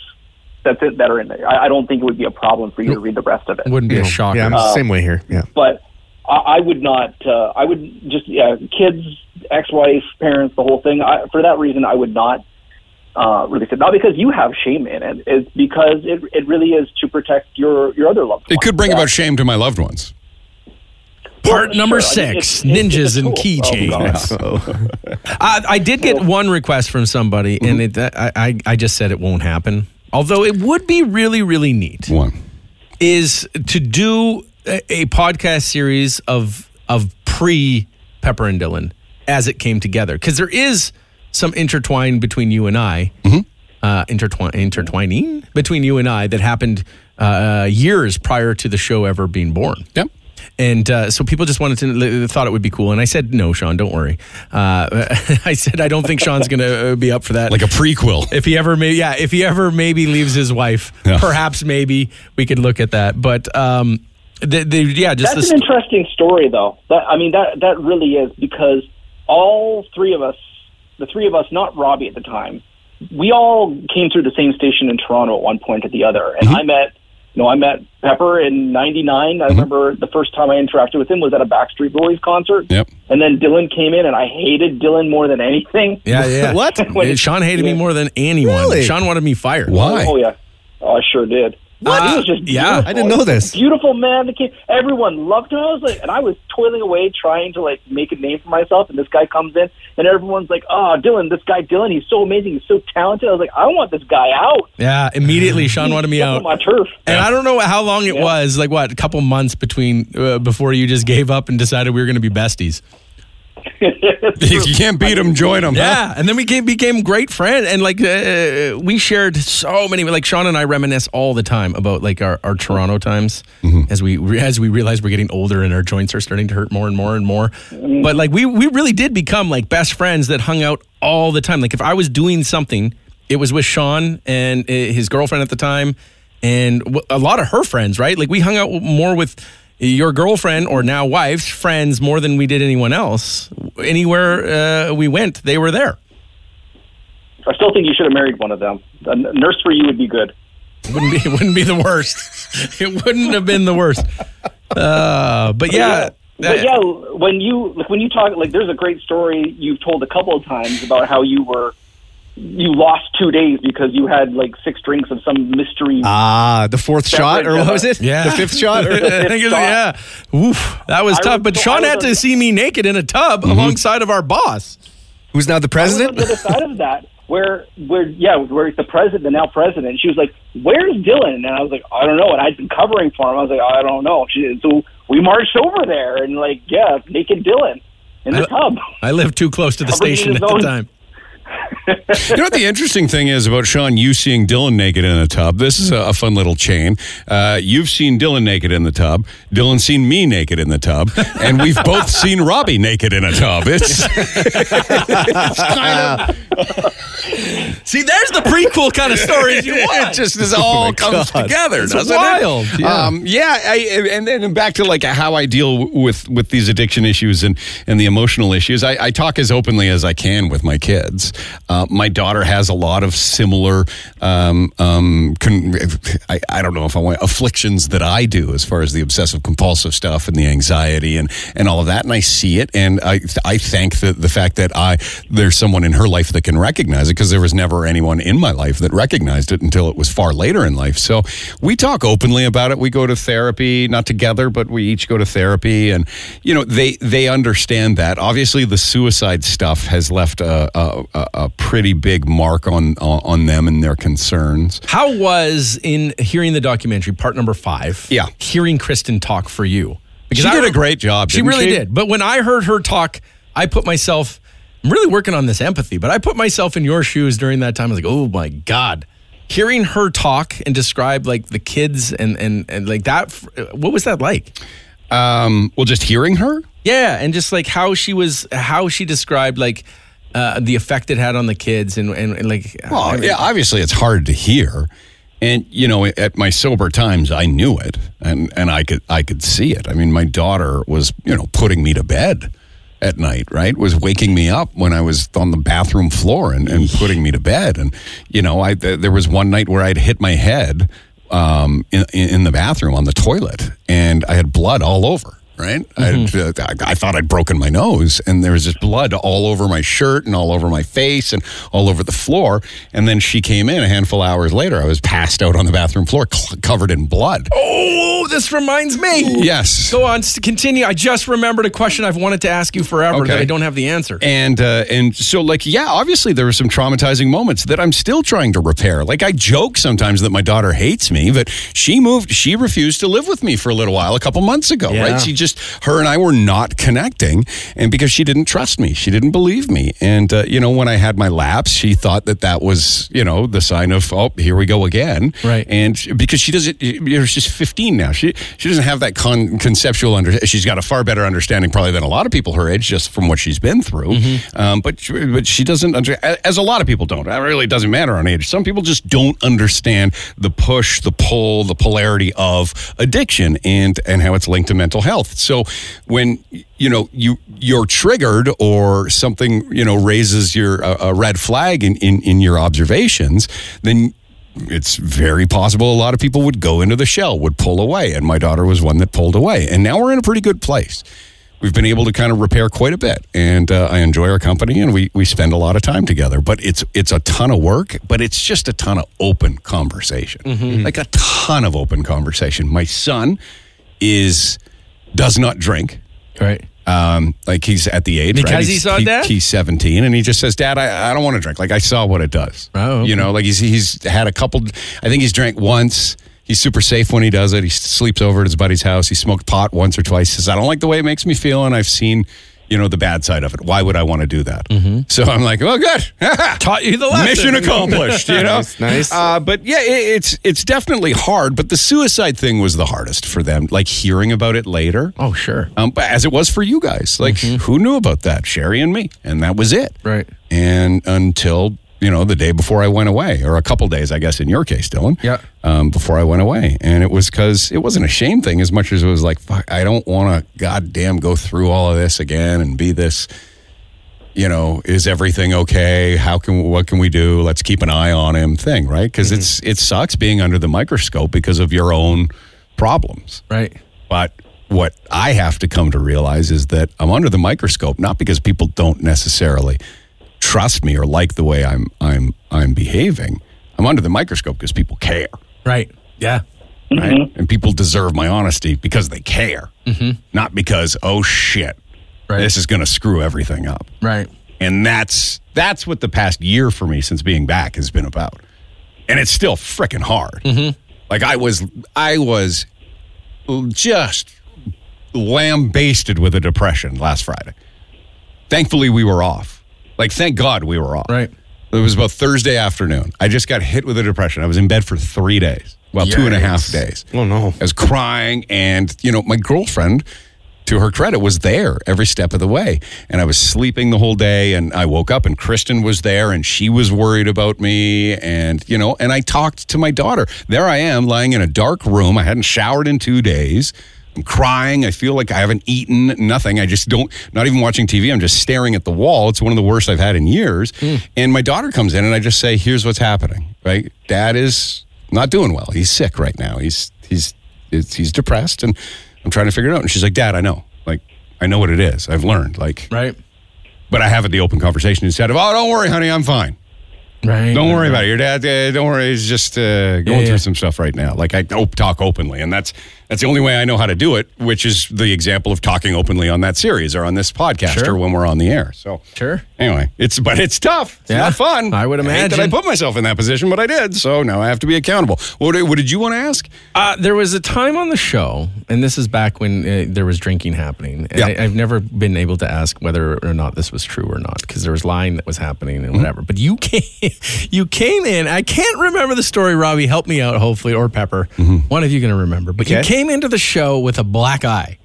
that that are in there. I, I don't think it would be a problem for you to read the rest of it. Wouldn't be a shock. Yeah, I'm the same way here. Yeah. But I, I would not. Uh, I would just yeah, kids, ex-wife, parents, the whole thing. I, for that reason, I would not uh, release it. Not because you have shame in it. It's because it it really is to protect your your other loved ones. It could bring Yeah. about shame to my loved ones. Part number sure. I mean, six: it's- it's- it's ninjas and tool. Oh, keychains. I, I did get one request from somebody, and it, I, I, I just said it won't happen. Although it would be really, really neat. One. is to do a, a podcast series of of pre Pepper and Dylan as it came together because there is some intertwine between you and I, uh, intertwine intertwining between you and I that happened uh, years prior to the show ever being born. Yep. And uh, so people just wanted to thought it would be cool, and I said no, Sean, don't worry. Uh, I said I don't think Sean's going to be up for that. Like a prequel. if he ever may, yeah, if he ever maybe leaves his wife, Yeah. perhaps maybe we could look at that. But um, the, the, yeah, just That's the an interesting story, though. That I mean, that that really is because all three of us, the three of us, not Robbie at the time, we all came through the same station in Toronto at one point or the other. And I met, you know, I met Pepper in '99. I mm-hmm. remember the first time I interacted with him was at a Backstreet Boys concert. Yep. And then Dylan came in, and I hated Dylan more than anything. yeah, yeah. What? When- Sean hated me more than anyone. Really? Sean wanted me fired. Oh, Why? Oh yeah, oh, I sure did. What? He was just Yeah. beautiful. I didn't know this. Beautiful man. that came- Everyone loved him. I was like, and I was toiling away trying to like make a name for myself. And this guy comes in, and everyone's like, "Oh, Dylan, this guy Dylan, he's so amazing. He's so talented." I was like, "I want this guy out. Yeah, immediately Sean wanted me out. my turf." And I don't know how long it Yeah. was, like what, a couple months between uh, before you just gave up and decided we were going to be besties. If you can't beat them, join them. Yeah, and then we came, became great friends, and like uh, we shared so many. Like Sean and I reminisce all the time about like our, our Toronto times as we as we realize we're getting older and our joints are starting to hurt more and more and more. But like we we really did become like best friends that hung out all the time. Like if I was doing something, it was with Sean and uh, his girlfriend at the time, and a lot of her friends. Right, like we hung out more with your girlfriend or now wife's friends more than we did anyone else. Anywhere uh, we went, they were there. I still think you should have married one of them. A nurse for you would be good. wouldn't be it wouldn't be the worst. It wouldn't have been the worst. Uh, but yeah, But yeah, when you like when you talk like there's a great story you've told a couple of times about how you were you lost two days because you had like six drinks of some mystery. Ah, the fourth shot, or what was it? yeah, the fifth shot. Or, I think it was- yeah, Oof, that was I tough. was- But so Sean had was to on- see me naked in a tub alongside of our boss. who's now the I was on president? the other side of that, where where yeah, where the president, the now president, she was like, "Where's Dylan?" And I was like, "I don't know." And I'd been covering for him. I was like, "I don't know." She, so we marched over there, and like, yeah, naked Dylan in the I- tub. I lived too close to the station at the time. You know what the interesting thing is about Sean? You seeing Dylan naked in a tub. This is a, fun little chain. Uh, you've seen Dylan naked in the tub. Dylan's seen me naked in the tub, and we've both seen Robbie naked in a tub. It's, it's kind of See, there's the prequel kind of stories you want. it just this all comes God. together. It's doesn't wild. It? Yeah. Um, yeah. I, and then back to like how I deal with with these addiction issues and and the emotional issues. I, I talk as openly as I can with my kids. Uh, my daughter has a lot of similar. Um, um, con- I, I don't know if I want afflictions that I do as far as the obsessive compulsive stuff and the anxiety and and all of that. And I see it, and I I thank the the fact that I there's someone in her life that can recognize it because there was never anyone in my life that recognized it until it was far later in life. So we talk openly about it. We go to therapy, not together, but we each go to therapy, and you know they they understand that. Obviously, the suicide stuff has left a a, a- a pretty big mark on on on them and their concerns. How was in hearing the documentary, part number five? Yeah. hearing Kristen talk for you because She I did a great job. She really did. But when I heard her talk, I put myself. I'm really working on this empathy, but I put myself in your shoes during that time. I was like, oh my god, hearing her talk and describe like the kids and and and like that. What was that like? Um, well, just hearing her. Yeah, and just like how she was, how she described like uh, the effect it had on the kids, and and, and like. Well, I mean, yeah, obviously it's hard to hear. And you know, at my sober times, I knew it, and and I could I could see it. I mean, my daughter was you know putting me to bed at night, right? Was waking me up when I was on the bathroom floor and, and putting me to bed. And you know, I th- there was one night where I'd hit my head um, in in the bathroom on the toilet, and I had blood all over. Right, uh, I, I thought I'd broken my nose, and there was just blood all over my shirt and all over my face and all over the floor. And then she came in a handful of hours later. I was passed out on the bathroom floor, cl- covered in blood. oh this reminds me. Yes. Go on, continue. I just remembered a question I've wanted to ask you forever Okay. that I don't have the answer. And uh, and so like yeah, obviously there were some traumatizing moments that I'm still trying to repair. Like I joke sometimes that my daughter hates me, but she moved. She refused to live with me for a little while, a couple months ago. Yeah. Right? She just her and I were not connecting, and because she didn't trust me, she didn't believe me. And uh, you know when I had my lapse, she thought that that was you know the sign of oh here we go again. Right. And she- because she doesn't, you know, she's 15 now. She she doesn't have that con- conceptual under. She's got a far better understanding probably than a lot of people her age, just from what she's been through. Um, but she- but she doesn't under, as a lot of people don't. It really doesn't matter on age. Some people just don't understand the push, the pull, the polarity of addiction and and how it's linked to mental health. So when you know you you're triggered or something you know raises your a, a red flag in, in in your observations, then it's very possible a lot of people would go into the shell, would pull away. And my daughter was one that pulled away. And now we're in a pretty good place. We've been able to kind of repair quite a bit. And uh, I enjoy our company and we, we spend a lot of time together. But it's it's a ton of work, but it's just a ton of open conversation. Like a ton of open conversation. My son is does not drink. Right. Um, like he's at the age Because right? he saw dad? He's 17, and he just says, "Dad, I, I don't want to drink. Like I saw what it does. Oh, okay. You know, like he's he's had a couple. I think he's drank once. He's super safe when he does it. He sleeps over at his buddy's house. He smoked pot once or twice. He says, "I don't like the way it makes me feel, and I've seen." You know the bad side of it. Why would I want to do that? So I'm like, well, good. Taught you the lesson. Mission accomplished. You know, Nice, nice. Uh, but yeah, it, it's it's definitely hard. But the suicide thing was the hardest for them. Like hearing about it later. Oh, sure. Um, but as it was for you guys, like who knew about that? Sherry and me, and that was it. Right. And until you know the day before I went away, or a couple days, I guess, in your case, Dylan. Yeah. Um, before I went away, and it was because it wasn't a shame thing as much as it was like, fuck, I don't want to, goddamn, go through all of this again and be this. You know, is everything okay? How can what can we do? Let's keep an eye on him. Thing, right? Because it's it sucks being under the microscope because of your own problems. Right. But what I have to come to realize is that I'm under the microscope not because people don't necessarily trust me or like the way I'm I'm I'm behaving. I'm under the microscope because people care, Right. Yeah. right? Mm-hmm. And people deserve my honesty because they care, mm-hmm. not because oh shit, Right. this is going to screw everything up. Right. And that's that's what the past year for me since being back has been about. And it's still freaking hard. Mm-hmm. Like I was I was just lambasted with a depression last Friday. Thankfully we were off. Like thank God we were off. Right. It was about Thursday afternoon. I just got hit with a depression. I was in bed for three days. Well, two and a half days. Oh no. I was crying, and you know, my girlfriend, to her credit, was there every step of the way. And I was sleeping the whole day, and I woke up, and Kristen was there, and she was worried about me, and you know, and I talked to my daughter. There I am, lying in a dark room. I hadn't showered in two days. I'm crying. I feel like I haven't eaten nothing. I just don't, not even watching TV. I'm just staring at the wall. It's one of the worst I've had in years. And my daughter comes in and I just say, here's what's happening, right? Dad is not doing well. He's sick right now. He's, he's, he's, he's depressed and I'm trying to figure it out. And she's like, Dad, I know. Like, I know what it is. I've learned. Like, Right. but I have the open conversation instead of, oh, don't worry, honey, I'm fine. Right. Don't worry about it. Your dad, uh, don't worry, he's just uh, going Yeah, through some stuff right now. Like I op- talk openly, and that's that's the only way I know how to do it. Which is the example of talking openly on that series or on this podcast Sure. or when we're on the air. So Sure. anyway, it's but it's tough. It's Yeah, not fun. I would hate that I put myself in that position, but I did. So now I have to be accountable. What, did- what did you want to ask? Uh, there was a time on the show, and this is back when uh, there was drinking happening. And Yeah. I, I've never been able to ask whether or not this was true or not because there was lying that was happening Mm-hmm. and whatever. But you came, you came in. I can't remember the story. Robbie, help me out, hopefully, or Pepper. Mm-hmm. One of you going to remember. But you Okay. Came into the show with a black eye.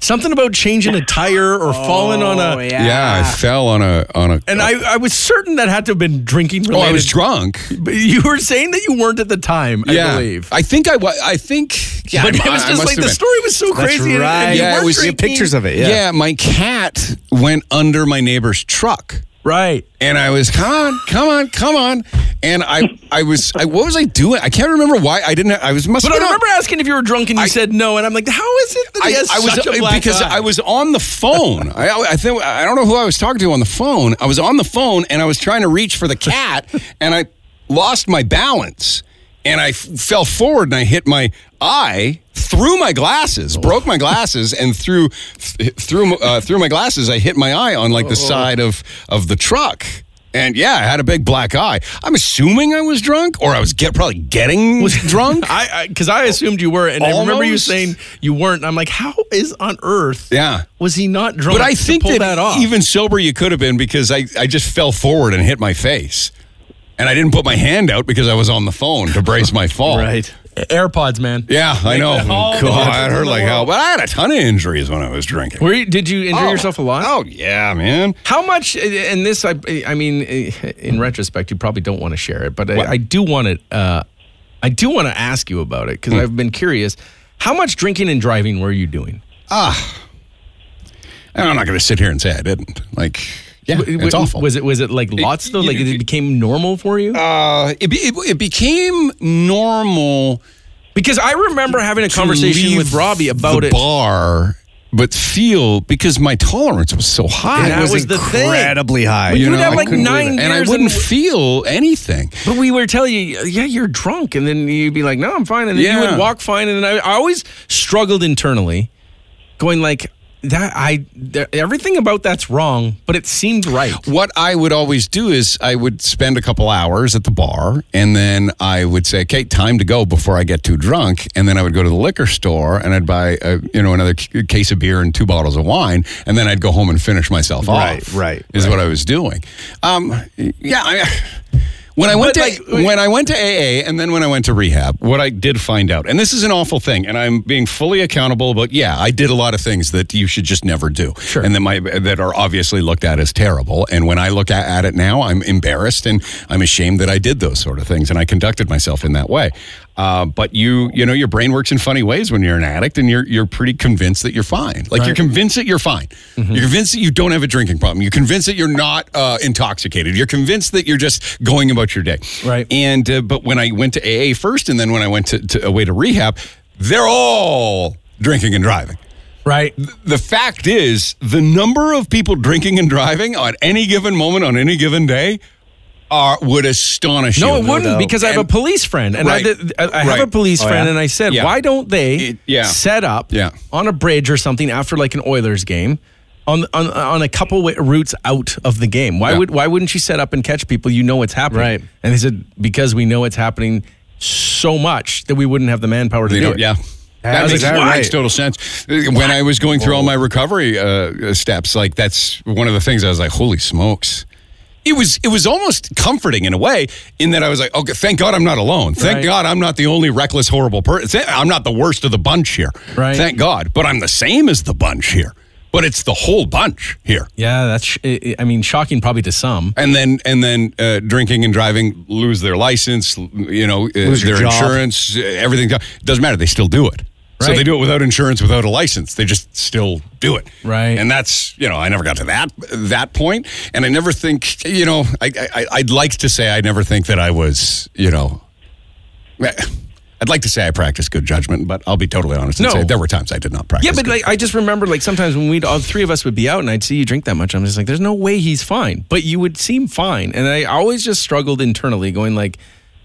Something about changing a tire or falling on Oh, a. Yeah, I fell on a on a. And I, I was certain that had to have been drinking oh, related. I was drunk. But you were saying that you weren't at the time, yeah, I believe. I think I was. I think. Yeah, but I- it was I just must like have the been. story was so That's crazy. and- right. And you Yeah, it weren't was- See drinking. pictures of it. Yeah. Yeah. my cat went under my neighbor's truck. Right. And I was, come on, come on, come on. And I, I was, I, what was I doing? I can't remember why I didn't. I was must. But I been on- remember asking if you were drunk, and you I- said no. And I'm like, how is it that he I, has I was such a black because eye? I was on the phone. I, I think I don't know who I was talking to on the phone. I was on the phone and I was trying to reach for the cat, and I lost my balance. And I f- fell forward and I hit my eye through my glasses, broke my glasses, and through th- through uh, through my glasses, I hit my eye on like the side of of the truck. And yeah, I had a big black eye. I'm assuming I was drunk, or I was get probably getting was drunk. I because I, assumed you were, and I remember you saying you weren't. I'm like, how is on earth? Yeah. was he not drunk? But I think that, that, off. even sober you could have been because I, I just fell forward and hit my face. And I didn't put my hand out because I was on the phone to brace my fall. Right. AirPods, man. Yeah, I know. Make all God, difference it hurt like hell. But I had a ton of injuries when I was drinking. Were you, did you injure Oh. yourself a lot? Oh, yeah, man. How much? And this, I, I mean, in retrospect, you probably don't want to share it, but What? I, I do want to. Uh, I do want to ask you about it because Hmm. I've been curious. How much drinking and driving were you doing? Ah, and I'm not going to sit here and say I didn't. Like, yeah, W- it's w- awful. Was it was it like lots though? Like it became normal for you? uh, it, be- it, it became normal Because I remember having a conversation with Robbie about the it. bar, but feel because my tolerance was so high. That It was, was the thing. incredibly high. But you would have, like, nine it. and I wouldn't and- feel anything. But we were telling you, yeah, you're drunk, and then you'd be like, no, I'm fine, and then you would walk fine, and then I, I always struggled internally, going like that. I there, everything about that's wrong, but it seemed right. What I would always do is I would spend a couple hours at the bar, and then I would say, "Okay, time to go before I get too drunk." And then I would go to the liquor store and I'd buy, a, you know, another case of beer and two bottles of wine, and then I'd go home and finish myself off. right, right, is what I was doing. Um, yeah. I, when I went But, to like, when I went to AA and then when I went to rehab, what I did find out, and this is an awful thing, and I'm being fully accountable, but yeah, I did a lot of things that you should just never do, Sure. and that my that are obviously looked at as terrible. And when I look at, at it now, I'm embarrassed and I'm ashamed that I did those sort of things and I conducted myself in that way. Uh, but you, you know, your brain works in funny ways when you're an addict, and you're you're pretty convinced that you're fine. Like you're convinced that you're fine. Mm-hmm. You're convinced that you don't have a drinking problem. You're convinced that you're not uh, intoxicated. You're convinced that you're just going about your day. Right. And uh, but when I went to AA first, and then when I went to, to away to rehab, they're all drinking and driving. Right. The fact is, the number of people drinking and driving on any given moment on any given day are would astonish No, you. it wouldn't doubt. because I have a police friend, and Right. I, did, I, I have Right. a police Oh, friend, yeah? and I said, Yeah. why don't they It- yeah. set up Yeah. on a bridge or something after like an Oilers game? On, on, on a couple routes out of the game, why Yeah. would why wouldn't you set up and catch people? You know what's happening, Right. And they said because we know it's happening so much that we wouldn't have the manpower to They do it. yeah. Yeah, That is makes, that that right? makes total sense. When I was going through all my recovery uh, steps, like that's one of the things I was like, "Holy smokes!" It was it was almost comforting in a way, in that I was like, "Okay, thank God I'm not alone. Thank Right. God I'm not the only reckless, horrible person. I'm not the worst of the bunch here. Right. Thank God, but I'm the same as the bunch here. But it's the whole bunch here." Yeah, that's I I mean shocking probably to some. and then and then uh, drinking and driving lose their license you know uh, Lose their job. insurance uh, everything doesn't matter they still do it so Right. they do it without insurance without a license they just still do it Right. and that's you know i never got to that that point and i never think you know i, I i'd like to say i never think that i was you know I'd like to say I practiced good judgment, but I'll be totally honest and No. say there were times I did not practice. Yeah, but like I just remember like sometimes when we'd all three of us would be out and I'd see you drink that much, I'm just like, there's no way he's fine. But you would seem fine. And I always just struggled internally, going like,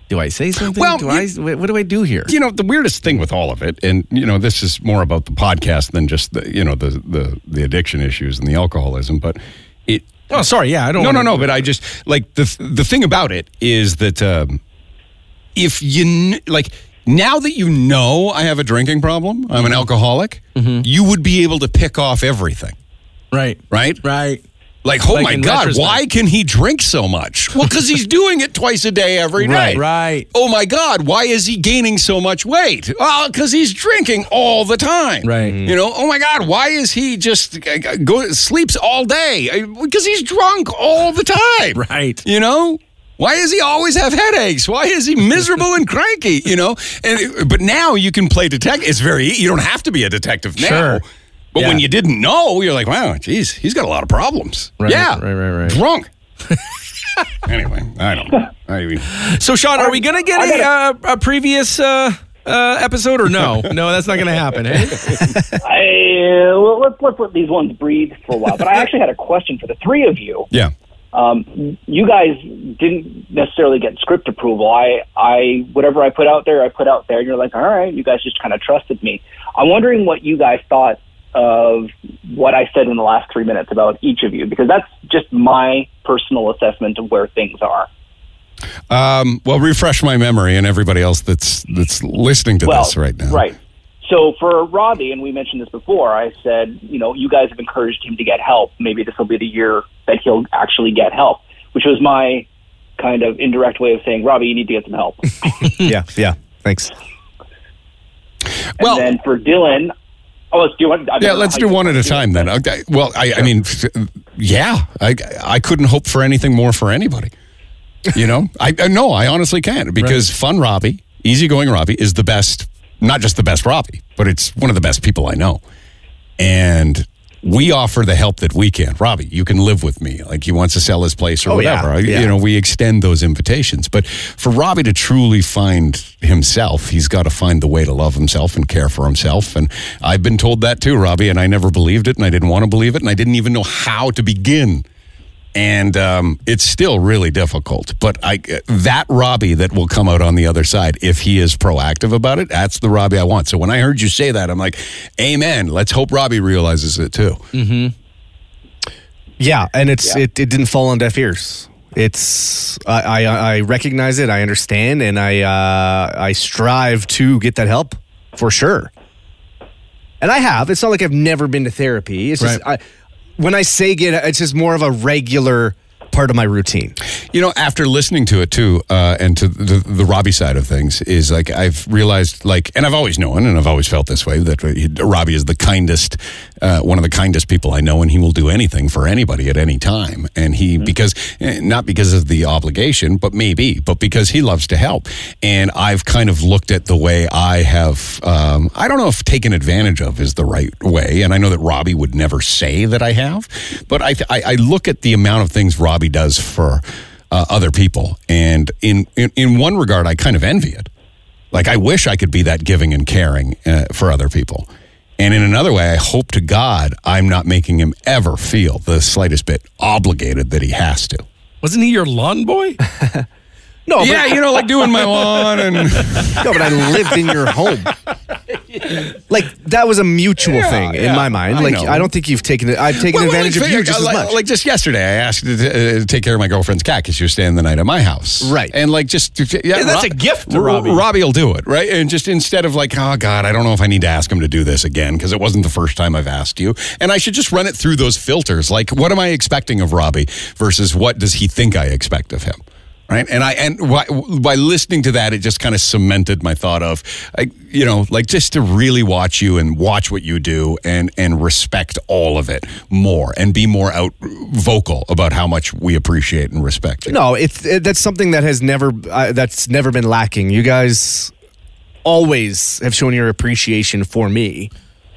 do I say something? Well, do you- I what what do I do here? you know the weirdest thing with all of it and you know this is more about the podcast than just the you know the the, the addiction issues and the alcoholism but it Oh, sorry, yeah, I don't no wanna- no no but i just like the the thing about it is that um if you like now that you know i have a drinking problem i'm an alcoholic mm-hmm. you would be able to pick off everything Right. right Right. like oh Like my god retrospect. why can he drink so much well because he's doing it twice a day every day Right. Right. oh my God, why is he gaining so much weight? Well, because he's drinking all the time. Right. Mm-hmm. You know, oh my God, why is he just uh, go sleeps all day? Uh, because he's drunk all the time. Right. You know? Why does he always have headaches? Why is he miserable and cranky? You know, and but now you can play detective. It's very you don't have to be a detective now. Sure. But Yeah. when you didn't know, you're like, wow, geez, he's got a lot of problems. Right, yeah, right, right, right. Drunk. anyway, I don't know. I mean, So Sean, are we gonna get a, uh, a previous uh, uh, episode or no? no, that's not gonna happen. Eh? I, uh, well, let's let's let these ones breathe for a while. But I actually had a question for the three of you. yeah. Um, you guys didn't necessarily get script approval. I, I, whatever I put out there, I put out there. And you're like, all right, you guys just kind of trusted me. I'm wondering what you guys thought of what I said in the last three minutes about each of you, because that's just my personal assessment of where things are. Um, well, refresh my memory and everybody else that's that's listening to well, this right now. Right. So for Robbie, and we mentioned this before, I said, you know, you guys have encouraged him to get help. Maybe this will be the year that he'll actually get help, which was my kind of indirect way of saying, Robbie, you need to get some help. yeah, yeah. Thanks. Well- and then for Dylan, oh, let's do one. I Yeah, let's do one at a time it, then. Okay. Well, I, I mean, yeah, I, I couldn't hope for anything more for anybody. You know, I no, I honestly can't because fun Robbie, easygoing Robbie is the best, not just the best Robbie, but it's one of the best people I know. And we offer the help that we can. Robbie, you can live with me. Like he wants to sell his place or Oh, whatever. I- Yeah. You know, we extend those invitations. But for Robbie to truly find himself, he's got to find the way to love himself and care for himself. And I've been told that too, Robbie, and I never believed it and I didn't want to believe it and I didn't even know how to begin. And um, it's still really difficult. But I, that Robbie that will come out on the other side, if he is proactive about it, that's the Robbie I want. So when I heard you say that, I'm like, Amen. Let's hope Robbie realizes it too. Yeah, and it's Yeah. it, it didn't fall on deaf ears. It's I, I I recognize it, I understand, and I uh, I strive to get that help for sure. And I have. It's not like I've never been to therapy. It's just I, when I say get, it's just more of a regular part of my routine. You know, after listening to it too, uh, and to the, the Robbie side of things, is like I've realized, like, and I've always known, and I've always felt this way that Robbie is the kindest, uh, one of the kindest people I know, and he will do anything for anybody at any time. And he, because eh, not because of the obligation, but maybe, but because he loves to help. And I've kind of looked at the way I have, um, I don't know if taken advantage of is the right way, and I know that Robbie would never say that I have, but I, I, I look at the amount of things Robbie does for uh, other people, and in, in in one regard, I kind of envy it. Like I wish I could be that giving and caring uh, for other people. And in another way, I hope to God I'm not making him ever feel the slightest bit obligated that he has to. Wasn't he your lawn boy? No, but, Yeah, you know, like doing my lawn and no, but I lived in your home. Like that was a mutual Yeah, thing in my mind. I like know. I don't think you've taken it. I've taken Well, advantage like, of you like, just as much. Like just yesterday, I asked to, uh, to take care of my girlfriend's cat because she was staying the night at my house. Right. And like just yeah, that's a gift to Robbie. Robbie will do it, right? And just instead of like, oh God, I don't know if I need to ask him to do this again because it wasn't the first time I've asked you, and I should just run it through those filters. Like, what am I expecting of Robbie versus what does he think I expect of him? Right, and I and by, by listening to that, it just kind of cemented my thought of, I, you know, like just to really watch you and watch what you do and and respect all of it more and be more out vocal about how much we appreciate and respect you. No, it's it, that's something that has never uh, that's never been lacking. You guys always have shown your appreciation for me,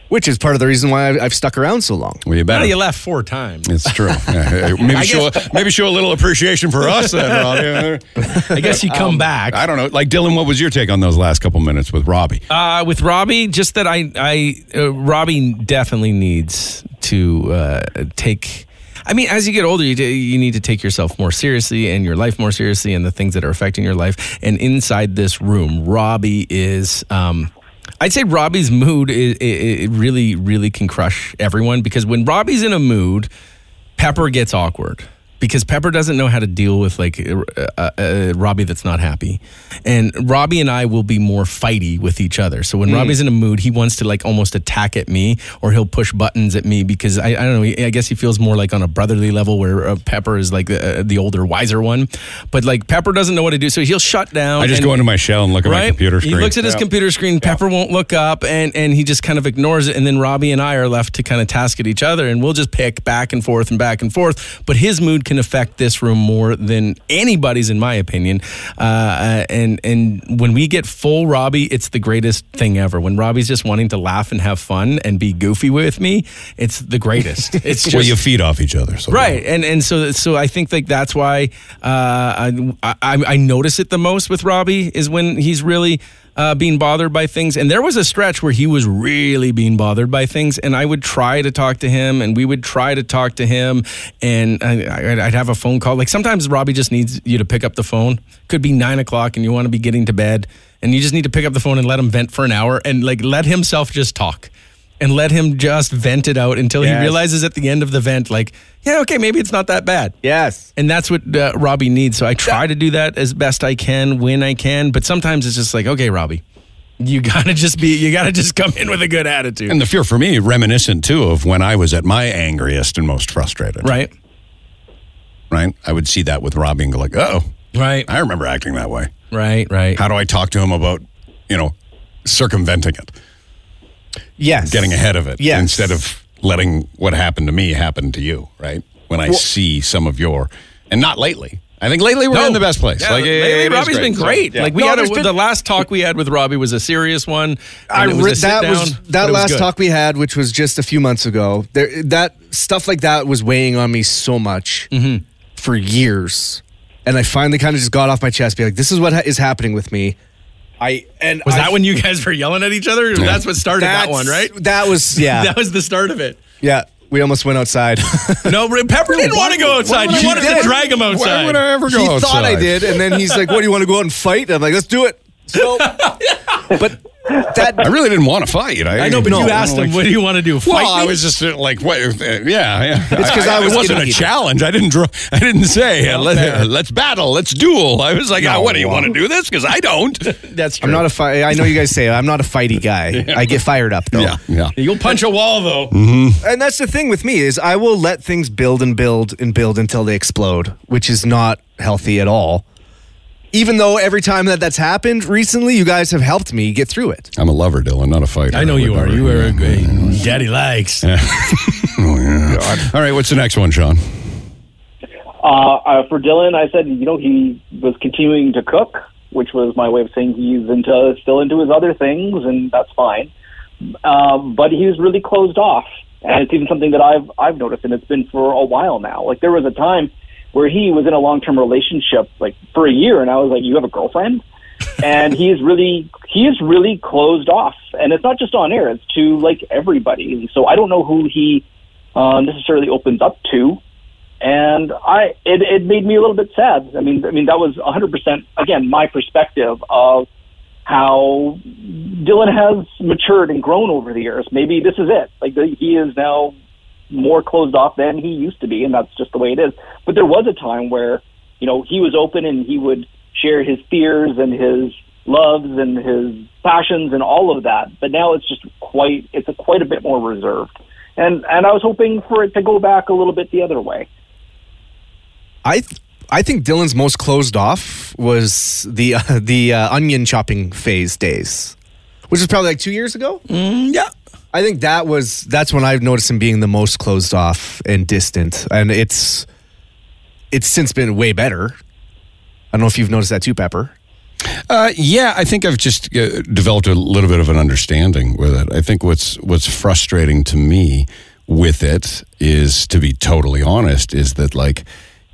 which is part of the reason why I've, I've stuck around so long. Well, you Now better. you left four times. It's true. Yeah, maybe show maybe show a little appreciation for us then, Robbie. I guess you come back. I don't know. Like Dylan, what was your take on those last couple minutes with Robbie? Uh, with Robbie, just that I, I, uh, Robbie definitely needs to uh, take. I mean, as you get older, you, d- you need to take yourself more seriously and your life more seriously and the things that are affecting your life. And inside this room, Robbie is. Um, I'd say Robbie's mood is, it, it really, really can crush everyone because when Robbie's in a mood, Pepper gets awkward because Pepper doesn't know how to deal with like uh, uh, uh, Robbie that's not happy, and Robbie and I will be more fighty with each other. So when Robbie's in a mood, he wants to like almost attack at me, or he'll push buttons at me because I, I don't know. I guess he feels more like on a brotherly level where uh, Pepper is like the, uh, the older, wiser one, but like Pepper doesn't know what to do, so he'll shut down. I just and- go into my shell and look at my computer screen. He looks at his Yeah. computer screen. Pepper won't look up, and and he just kind of ignores it. And then Robbie and I are left to kind of task at each other, and we'll just pick back and forth and back and forth. But his mood can affect this room more than anybody's, in my opinion. Uh, and and when we get full Robbie, it's the greatest thing ever. When Robbie's just wanting to laugh and have fun and be goofy with me, it's the greatest. It's just well, you feed off each other. So right and and so so i think like that's why uh I, I i notice it the most with robbie is when he's really uh, being bothered by things. And there was a stretch where he was really being bothered by things. And I would try to talk to him and we would try to talk to him. And I, I'd I'd have a phone call. Like sometimes Robbie just needs you to pick up the phone. Could be nine o'clock and you want to be getting to bed. And you just need to pick up the phone and let him vent for an hour and like let himself just talk. And let him just vent it out until Yes. he realizes at the end of the vent, like, yeah, okay, maybe it's not that bad. Yes. And that's what uh, Robbie needs. So I try to do that as best I can when I can. But sometimes it's just like, okay, Robbie, you gotta just be, you gotta just come in with a good attitude, And the fear for me, reminiscent too of when I was at my angriest and most frustrated. right? Right. I would see that with Robbie and go like, oh, Right, I remember acting that way. right, right. How do I talk to him about, you know, circumventing it, Yes. getting ahead of it, Yes. instead of letting what happened to me happen to you? Right. When I see some of your, and not lately. I think lately we're in the best place. Yeah, like, lately, it is Robbie's been So, great. yeah. Like we No, had a, been- the last talk we had with Robbie was a serious one. I was re- that down, was that it was last good. talk we had, which was just a few months ago. There, that stuff like that was weighing on me so much Mm-hmm. for years, and I finally kind of just got off my chest, be like, "This is what ha- is happening with me." I and Was I- that when you guys were yelling at each other? That's what started that one, right? That was yeah, That was the start of it. yeah. We almost went outside. No, Pepper didn't want to go outside. You wanted He to drag him outside. Why would I ever go he outside? thought I did, and then he's like, "What do you want to go out and fight?" I'm like, "Let's do it." So, but that I really didn't want to fight. I know, but No, you asked like- him, "What do you want to do? Fight Well, I was just uh, like, what? uh, yeah, yeah. It's 'cause I was It wasn't a challenge. I didn't. Draw, I didn't say uh, let, us battle. Let's duel. I was like, No, oh, what do you want to do this? Because I don't. That's true. I'm not a fight. I know you guys say I'm not a fighty guy. I get fired up though. yeah, yeah. You'll punch a wall though. And that's the thing with me is I will let things build and build and build until they explode, which is not healthy at all. Even though every time that that's happened recently, you guys have helped me get through it. I'm a lover, Dylan, not a fighter. I know would you are. You are a great. Daddy likes. Oh, yeah. All right, what's the next one, Sean? Uh, uh, for Dylan, I said, you know, he was continuing to cook, which was my way of saying he's into still into his other things, and that's fine. Um, but he was really closed off, and it's even something that I've I've noticed, and it's been for a while now. Like there was a time where he was in a long term relationship, like for a year, and I was like, "You have a girlfriend?" and he is really he is really closed off, and it's not just on air; it's to like everybody. So I don't know who he uh, necessarily opens up to and I it, it made me a little bit sad. I mean, I mean that was 100% again my perspective of how Dylan has matured and grown over the years. Maybe this is it. Like he is now more closed off than he used to be, and that's just the way it is. But there was a time where you know he was open and he would share his fears and his loves and his passions and all of that. But now it's just quite it's a quite a bit more reserved. And and I was hoping for it to go back a little bit the other way. I th- I think Dylan's most closed off was the uh, the uh, onion chopping phase days, which is probably like two years ago. yeah. I think that was that's when I've noticed him being the most closed off and distant, and it's it's since been way better. I don't know if you've noticed that too, Pepper. Uh, yeah, I think I've just uh, developed a little bit of an understanding with it. I think what's what's frustrating to me with it is, to be totally honest, is that like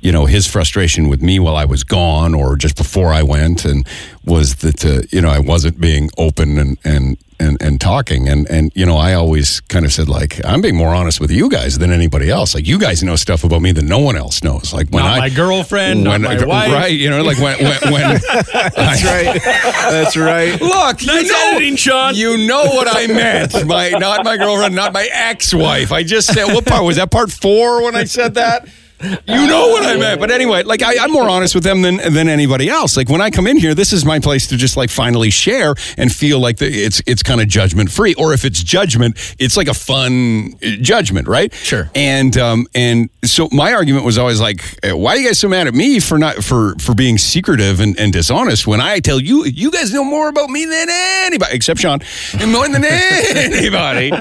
you know his frustration with me while I was gone or just before I went, and was that uh, you know I wasn't being open and and. And, and talking and and you know I always kind of said like I'm being more honest with you guys than anybody else like you guys know stuff about me that no one else knows like when Not I my girlfriend, not my wife. right you know like when when, when That's right. That's right. Look, you Nice know, editing, Sean. You know what I meant. My not my girlfriend, not my ex-wife. I just said what part was that? Part four when I said that. You know what I meant. But anyway, like I, I'm more honest with them than than anybody else. Like when I come in here, this is my place to just like finally share and feel like the, it's it's kind of judgment free. Or if it's judgment, it's like a fun uh, judgment, right? Sure. And um and so my argument was always like, why are you guys so mad at me for not for for being secretive and, and dishonest when I tell you you guys know more about me than anybody except Sean and more than anybody.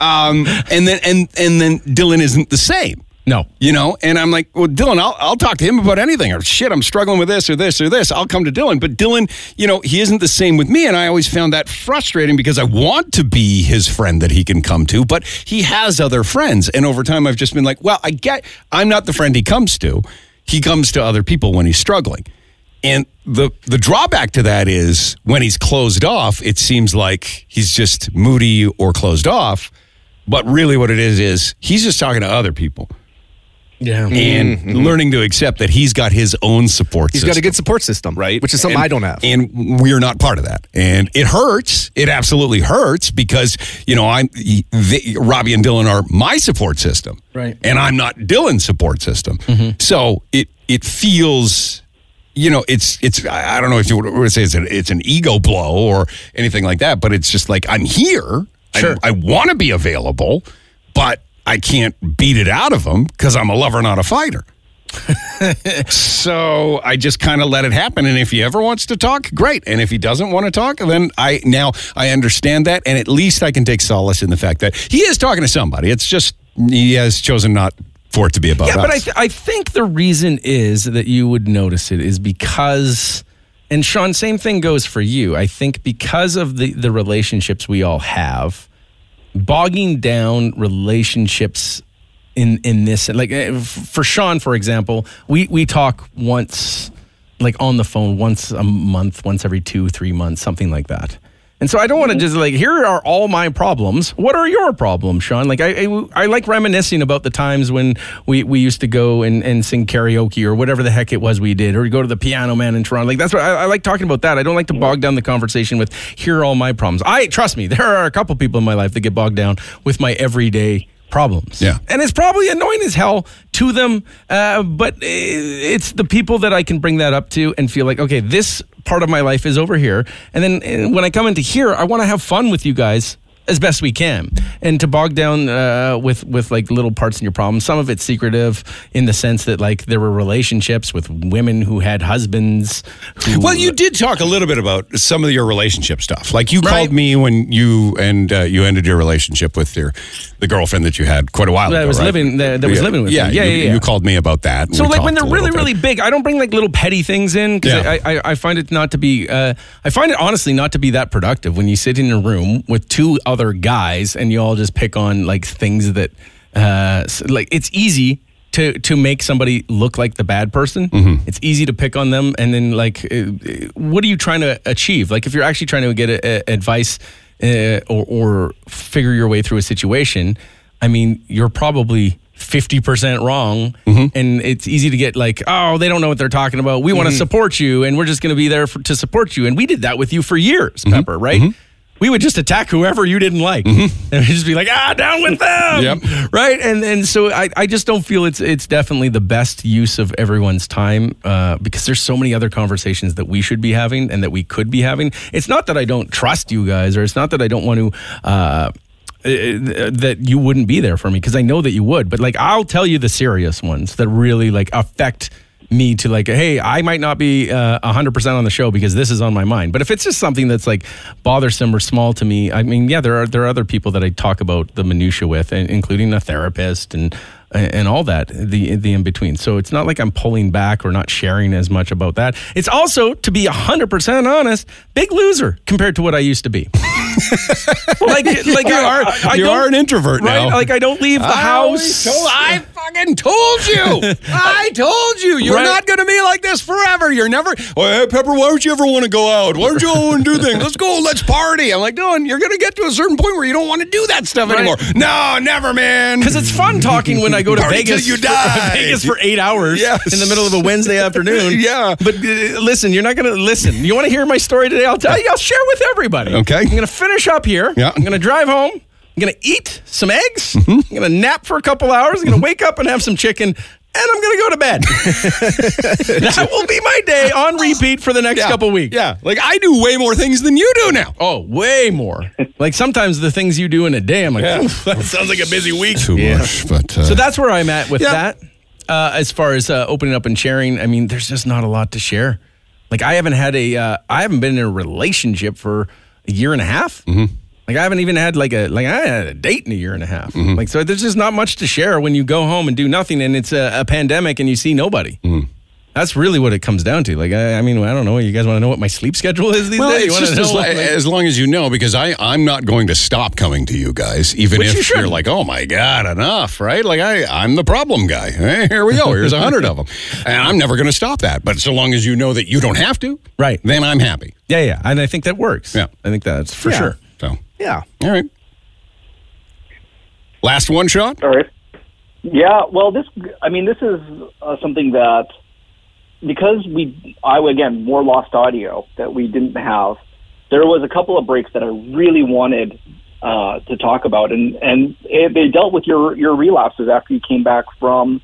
Um and then and and then Dylan isn't the same. No. You know, and I'm like, well, Dylan, I'll, I'll talk to him about anything. Or shit, I'm struggling with this or this or this. I'll come to Dylan. But Dylan, you know, he isn't the same with me. And I always found that frustrating because I want to be his friend that he can come to, but he has other friends. And over time, I've just been like, well, I get, I'm not the friend he comes to. He comes to other people when he's struggling. And the the drawback to that is when he's closed off, it seems like he's just moody or closed off. But really, what it is is he's just talking to other people Yeah. and mm-hmm. Mm-hmm. learning to accept that he's got his own support. He's system got a good support system, right? Which is something And- I don't have. and we're not part of that. And it hurts. It absolutely hurts because you know I'm the, Robbie and Dylan are my support system, Right. And I'm not Dylan's support system. Mm-hmm. So it it feels. You know, it's it's. I I don't know if you would say it's an, it's an ego blow or anything like that, but it's just like I'm here. Sure. I, I want to be available, but I can't beat it out of him because I'm a lover, not a fighter. so I just kind of let it happen. And if he ever wants to talk, great. And if he doesn't want to talk, then I now I understand that, and at least I can take solace in the fact that he is talking to somebody. It's just he has chosen not for it to be about us. Yeah, us. but I, th- I think the reason is that you would notice it is because, and Sean, same thing goes for you. I think because of the, the relationships we all have, bogging down relationships in in this, like eh, for Sean, for example, we we talk once, like on the phone once a month, once every two three months, something like that. And so I don't want to mm-hmm. just like here are all my problems. What are your problems, Sean? Like I, I, I like reminiscing about the times when we, we used to go and, and sing karaoke or whatever the heck it was we did, or go to the Piano Man in Toronto. Like that's what I, I like talking about. That I don't like to bog down the conversation with here are all my problems. I trust me, there are a couple people in my life that get bogged down with my everyday problems. Yeah. and it's probably annoying as hell to them. Uh, but it's the people that I can bring that up to and feel like, okay, this part of my life is over here. And then uh, when I come into here, I want to have fun with you guys as best we can, and to bog down uh, with with like little parts in your problems. Some of it's secretive in the sense that like there were relationships with women who had husbands. Who, Well, you did talk a little bit about some of your relationship stuff. Like you Right. called me when you and uh, you ended your relationship with your the girlfriend that you had quite a while That ago. was right? living- that- that was Yeah. living with yeah. Yeah, you, yeah, yeah. You called me about that. So like when they're really little really big, I don't bring like little petty things in because. I, I I find it not to be uh, I find it honestly not to be that productive when you sit in a room with two other guys and you all just pick on like things that uh, like it's easy. To, to make somebody look like the bad person, Mm-hmm. it's easy to pick on them. And then, like, uh, what are you trying to achieve? Like, if you're actually trying to get a, a- advice uh, or, or figure your way through a situation, I mean, you're probably 50% wrong. And it's easy to get like, oh, they don't know what they're talking about. We want to support you and we're just going to be there for, to support you. And we did that with you for years, Pepper, right? We would just attack whoever you didn't like, and we'd just be like, "Ah, down with them!" Yep. Right? And and so I, I just don't feel it's it's definitely the best use of everyone's time uh, because there's so many other conversations that we should be having and that we could be having. It's not that I don't trust you guys, or it's not that I don't want to. Uh, uh, that you wouldn't be there for me because I know that you would. But like, I'll tell you the serious ones that really like affect me to like, hey, I might not be uh, a hundred percent on the show because this is on my mind. But if it's just something that's like bothersome or small to me, I mean, yeah, there are there are other people that I talk about the minutia with, including a therapist and and all that the the in between. So it's not like I'm pulling back or not sharing as much about that. It's also to be hundred percent honest, big loser compared to what I used to be. Like like you are I you are an introvert right? now. Like I don't leave the house. I, told- I fucking told you. I told you. You're Right. not going to be like this forever. You're never. Oh, hey, Pepper, why don't you ever want to go out? Why don't you want to do things? Let's go. Let's party. I'm like, Dylan, you're going to get to a certain point where you don't want to do that stuff Right. anymore. No, never, man. Because it's fun talking when I go to Party Vegas. you for- die. Vegas for eight hours Yes. in the middle of a Wednesday afternoon. Yeah. But uh, listen, you're not going to listen. You want to hear my story today? I'll tell you. I'll share with everybody. Okay. I'm going to finish up here. Yeah. I'm going to drive home. I'm going to eat some eggs. Mm-hmm. I'm going to nap for a couple hours. I'm going to wake up and have some chicken. And I'm going to go to bed. that will be my day on repeat for the next yeah. couple weeks. Yeah. Like I do way more things than you do now. Oh, way more. like sometimes the things you do in a day, I'm like, "Oof, that sounds like a busy week. Too much, but uh, So that's where I'm at with Yeah. that. Uh, as far as uh, opening up and sharing, I mean, there's just not a lot to share. Like I haven't had a, uh, I haven't been in a relationship for a year and a half. Mm-hmm. Like I haven't even had like a, like I had a date in a year and a half. Mm-hmm. Like so, there's just not much to share when you go home and do nothing, and it's a, a pandemic and you see nobody. Mm-hmm. That's really what it comes down to. Like, I, I mean, I don't know. You guys want to know what my sleep schedule is these Well, days? You it's just know as, what, like- as long as you know, because I I'm not going to stop coming to you guys, even if you you are like, oh my god, enough, right? Like I I'm the problem guy. Hey, here we go. Here's a hundred of them, and I'm never going to stop that. But so long as you know that you don't have to, Right. Then I'm happy. yeah, yeah. And I think that works. Yeah. I think that's for Yeah. sure. So Yeah. all right. Last one shot. All right. Yeah. Well, this. I mean, this is uh, something that because we, I again more lost audio that we didn't have. There was a couple of breaks that I really wanted uh, to talk about, and and it, they dealt with your your relapses after you came back from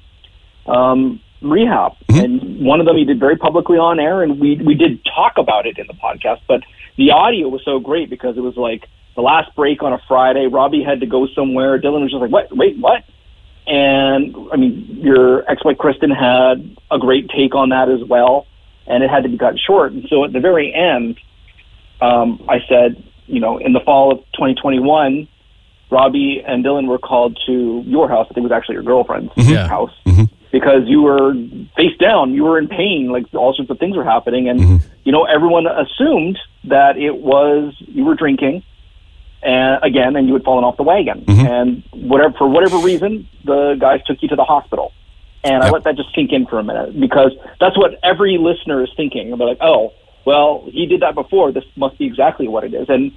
um, rehab. And one of them you did very publicly on air, and we we did talk about it in the podcast. But the audio was so great because it was like the last break on a Friday. Robbie had to go somewhere. Dylan was just like, "What? Wait, what?" And I mean, your ex-wife Kristen had a great take on that as well, and it had to be cut short. And so at the very end, um, I said, you know, in the fall of 2021, Robbie and Dylan were called to your house. I think it was actually your girlfriend's mm-hmm. Yeah. house mm-hmm. because you were face down, you were in pain, like all sorts of things were happening, and mm-hmm. you know, everyone assumed that it was you were drinking. And again, and you had fallen off the wagon, mm-hmm. and whatever for whatever reason, the guys took you to the hospital. And I let that just sink in for a minute because that's what every listener is thinking. They're like, "Oh, well, he did that before. This must be exactly what it is." And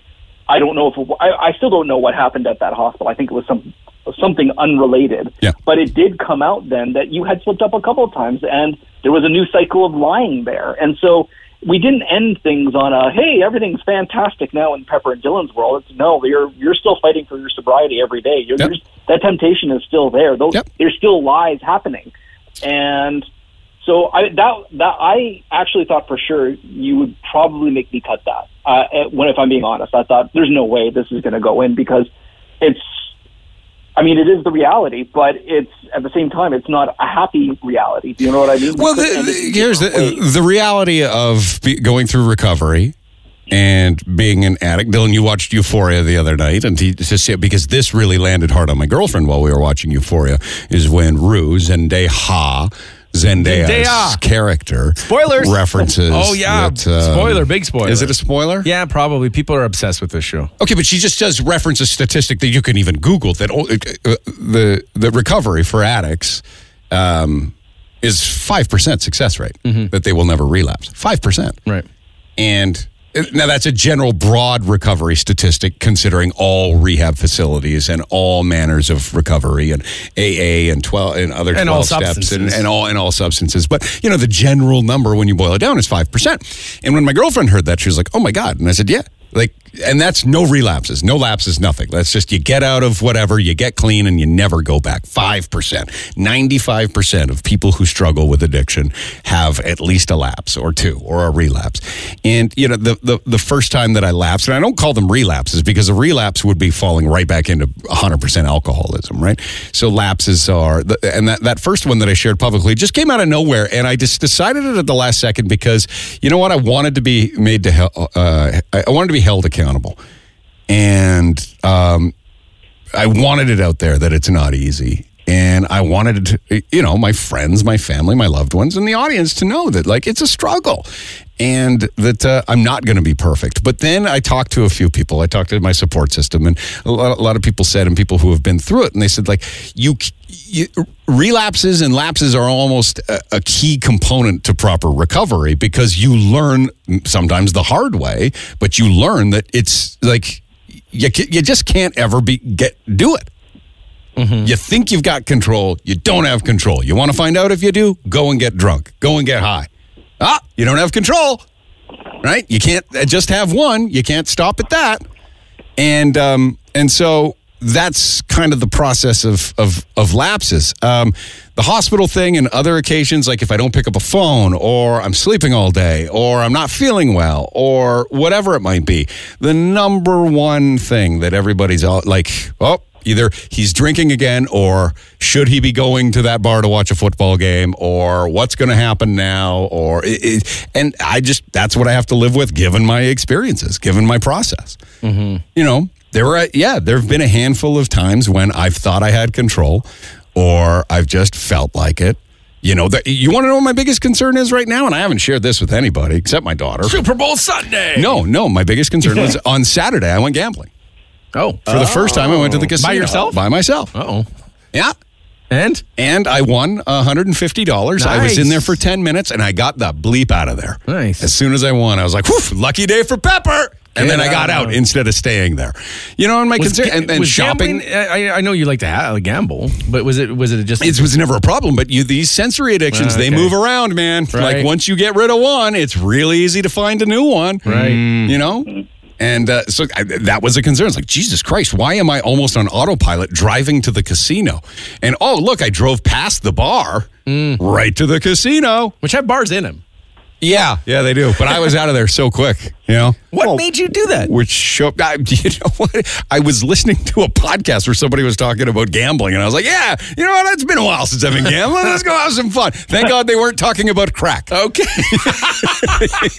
I don't know if it, I, I still don't know what happened at that hospital. I think it was some something unrelated. Yeah. But it did come out then that you had slipped up a couple of times, and there was a new cycle of lying there. And so we didn't end things on a "Hey, everything's fantastic now in Pepper and Dylan's world." It's no, you're you're still fighting for your sobriety every day. You're, Yep. you're- that temptation is still there. Those Yep. there's still lies happening, and so I that that I actually thought for sure you would probably make me cut that. Uh, eh, when if I'm being honest, I thought there's no way this is going to go in because it's. I mean, it is the reality, but it's at the same time, it's not a happy reality. Do you know what I mean? Well, the, the- here's the, the reality of be, going through recovery and being an addict. Dylan, you watched Euphoria the other night, and he because this really landed hard on my girlfriend while we were watching Euphoria is when Rue Zendaya. Zendaya's Zendaya. character Spoilers. references. Oh, yeah. that, um, Spoiler, big spoiler. Is it a spoiler? Yeah, probably. People are obsessed with this show. Okay, but she just does reference a statistic that you can even Google that oh, uh, the the recovery for addicts um, is five percent success rate that they will never relapse. Five percent, Right. and uh, now that's a general broad recovery statistic considering all rehab facilities and all manners of recovery and AA and twelve and other And twelve steps and, and all and all substances. But you know the general number when you boil it down is five percent. And when my girlfriend heard that, she was like, "Oh my god!" And I said, "Yeah." Like, and that's no relapses, no lapses, nothing. That's just you get out of whatever, you get clean, and you never go back. Five percent, ninety-five percent of people who struggle with addiction have at least a lapse or two or a relapse. And you know, the the, the first time that I lapsed, and I don't call them relapses because a relapse would be falling right back into hundred percent alcoholism, right? So lapses are, and that that first one that I shared publicly just came out of nowhere, and I just decided it at the last second because you know what, I wanted to be made to, help, uh, I wanted to be held accountable, and um, I wanted it out there that it's not easy. And I wanted to, you know, my friends, my family, my loved ones, and the audience to know that, like, it's a struggle and that uh, I'm not going to be perfect. But then I talked to a few people. I talked to my support system, and a lot, a lot of people said, and people who have been through it, and they said, like, you, you relapses and lapses are almost a, a key component to proper recovery because you learn sometimes the hard way, but you learn that it's like, you, you just can't ever be get do it. You think you've got control, you don't have control. You want to find out if you do? Go and get drunk. Go and get high. Ah, you don't have control, right? You can't uh, just have one. You can't stop at that. And um, and so that's kind of the process of of, of lapses. Um, the hospital thing and other occasions, like if I don't pick up a phone, or I'm sleeping all day, or I'm not feeling well, or whatever it might be, the number one thing that everybody's all like, oh, either he's drinking again, or should he be going to that bar to watch a football game, or what's going to happen now, or it, it, and I just that's what I have to live with, given my experiences, given my process. Mm-hmm. You know, there were yeah, there have been a handful of times when I've thought I had control, or I've just felt like it, You know, the, you want to know what my biggest concern is right now? And I haven't shared this with anybody except my daughter. Super Bowl Sunday. No, no, my biggest concern was on Saturday I went gambling. Oh, For the first time, I went to the oh. casino. By yourself? By myself. oh. Yeah. And And I won $150. I was in there for 10 minutes and I got the bleep out of there. Nice. As soon as I won, I was like, Whew, lucky day for Pepper. And then I Get got out. out instead of staying there. You know, and my was, concern, ga- and, and was shopping. gambling- I, I know you like to ha- gamble, but was it was it just It was never a problem, but you these sensory addictions, they Okay. move around, man. Right. Like once you get rid of one, it's really easy to find a new one. Right. You know? Mm. And uh, so I, that was a concern. It's like, Jesus Christ, why am I almost on autopilot driving to the casino? And oh, look, I drove past the bar right to the casino. which have bars in them? Yeah, yeah, they do. But I was out of there so quick, you know? What made you do that? Which show, I, you know what? I was listening to a podcast where somebody was talking about gambling, and I was like, "Yeah, you know what? It's been a while since I've been gambling. Let's go have some fun." Thank God they weren't talking about crack. Okay,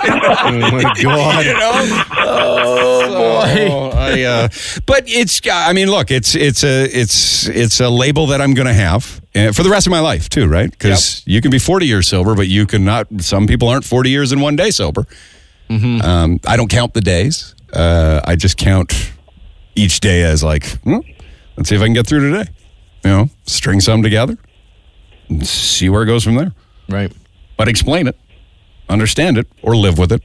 Oh my god. you know. Oh boy, I, uh, but it's. I mean, look, it's it's a it's it's a label that I'm going to have uh, for the rest of my life too, right? Because you can be 40 years sober, but you can not. Some people aren't 40 years in one day sober. Um, I don't count the days. Uh, I just count each day as like, hmm, let's see if I can get through today. You know, string some together, and see where it goes from there. Right. But explain it, understand it, or live with it.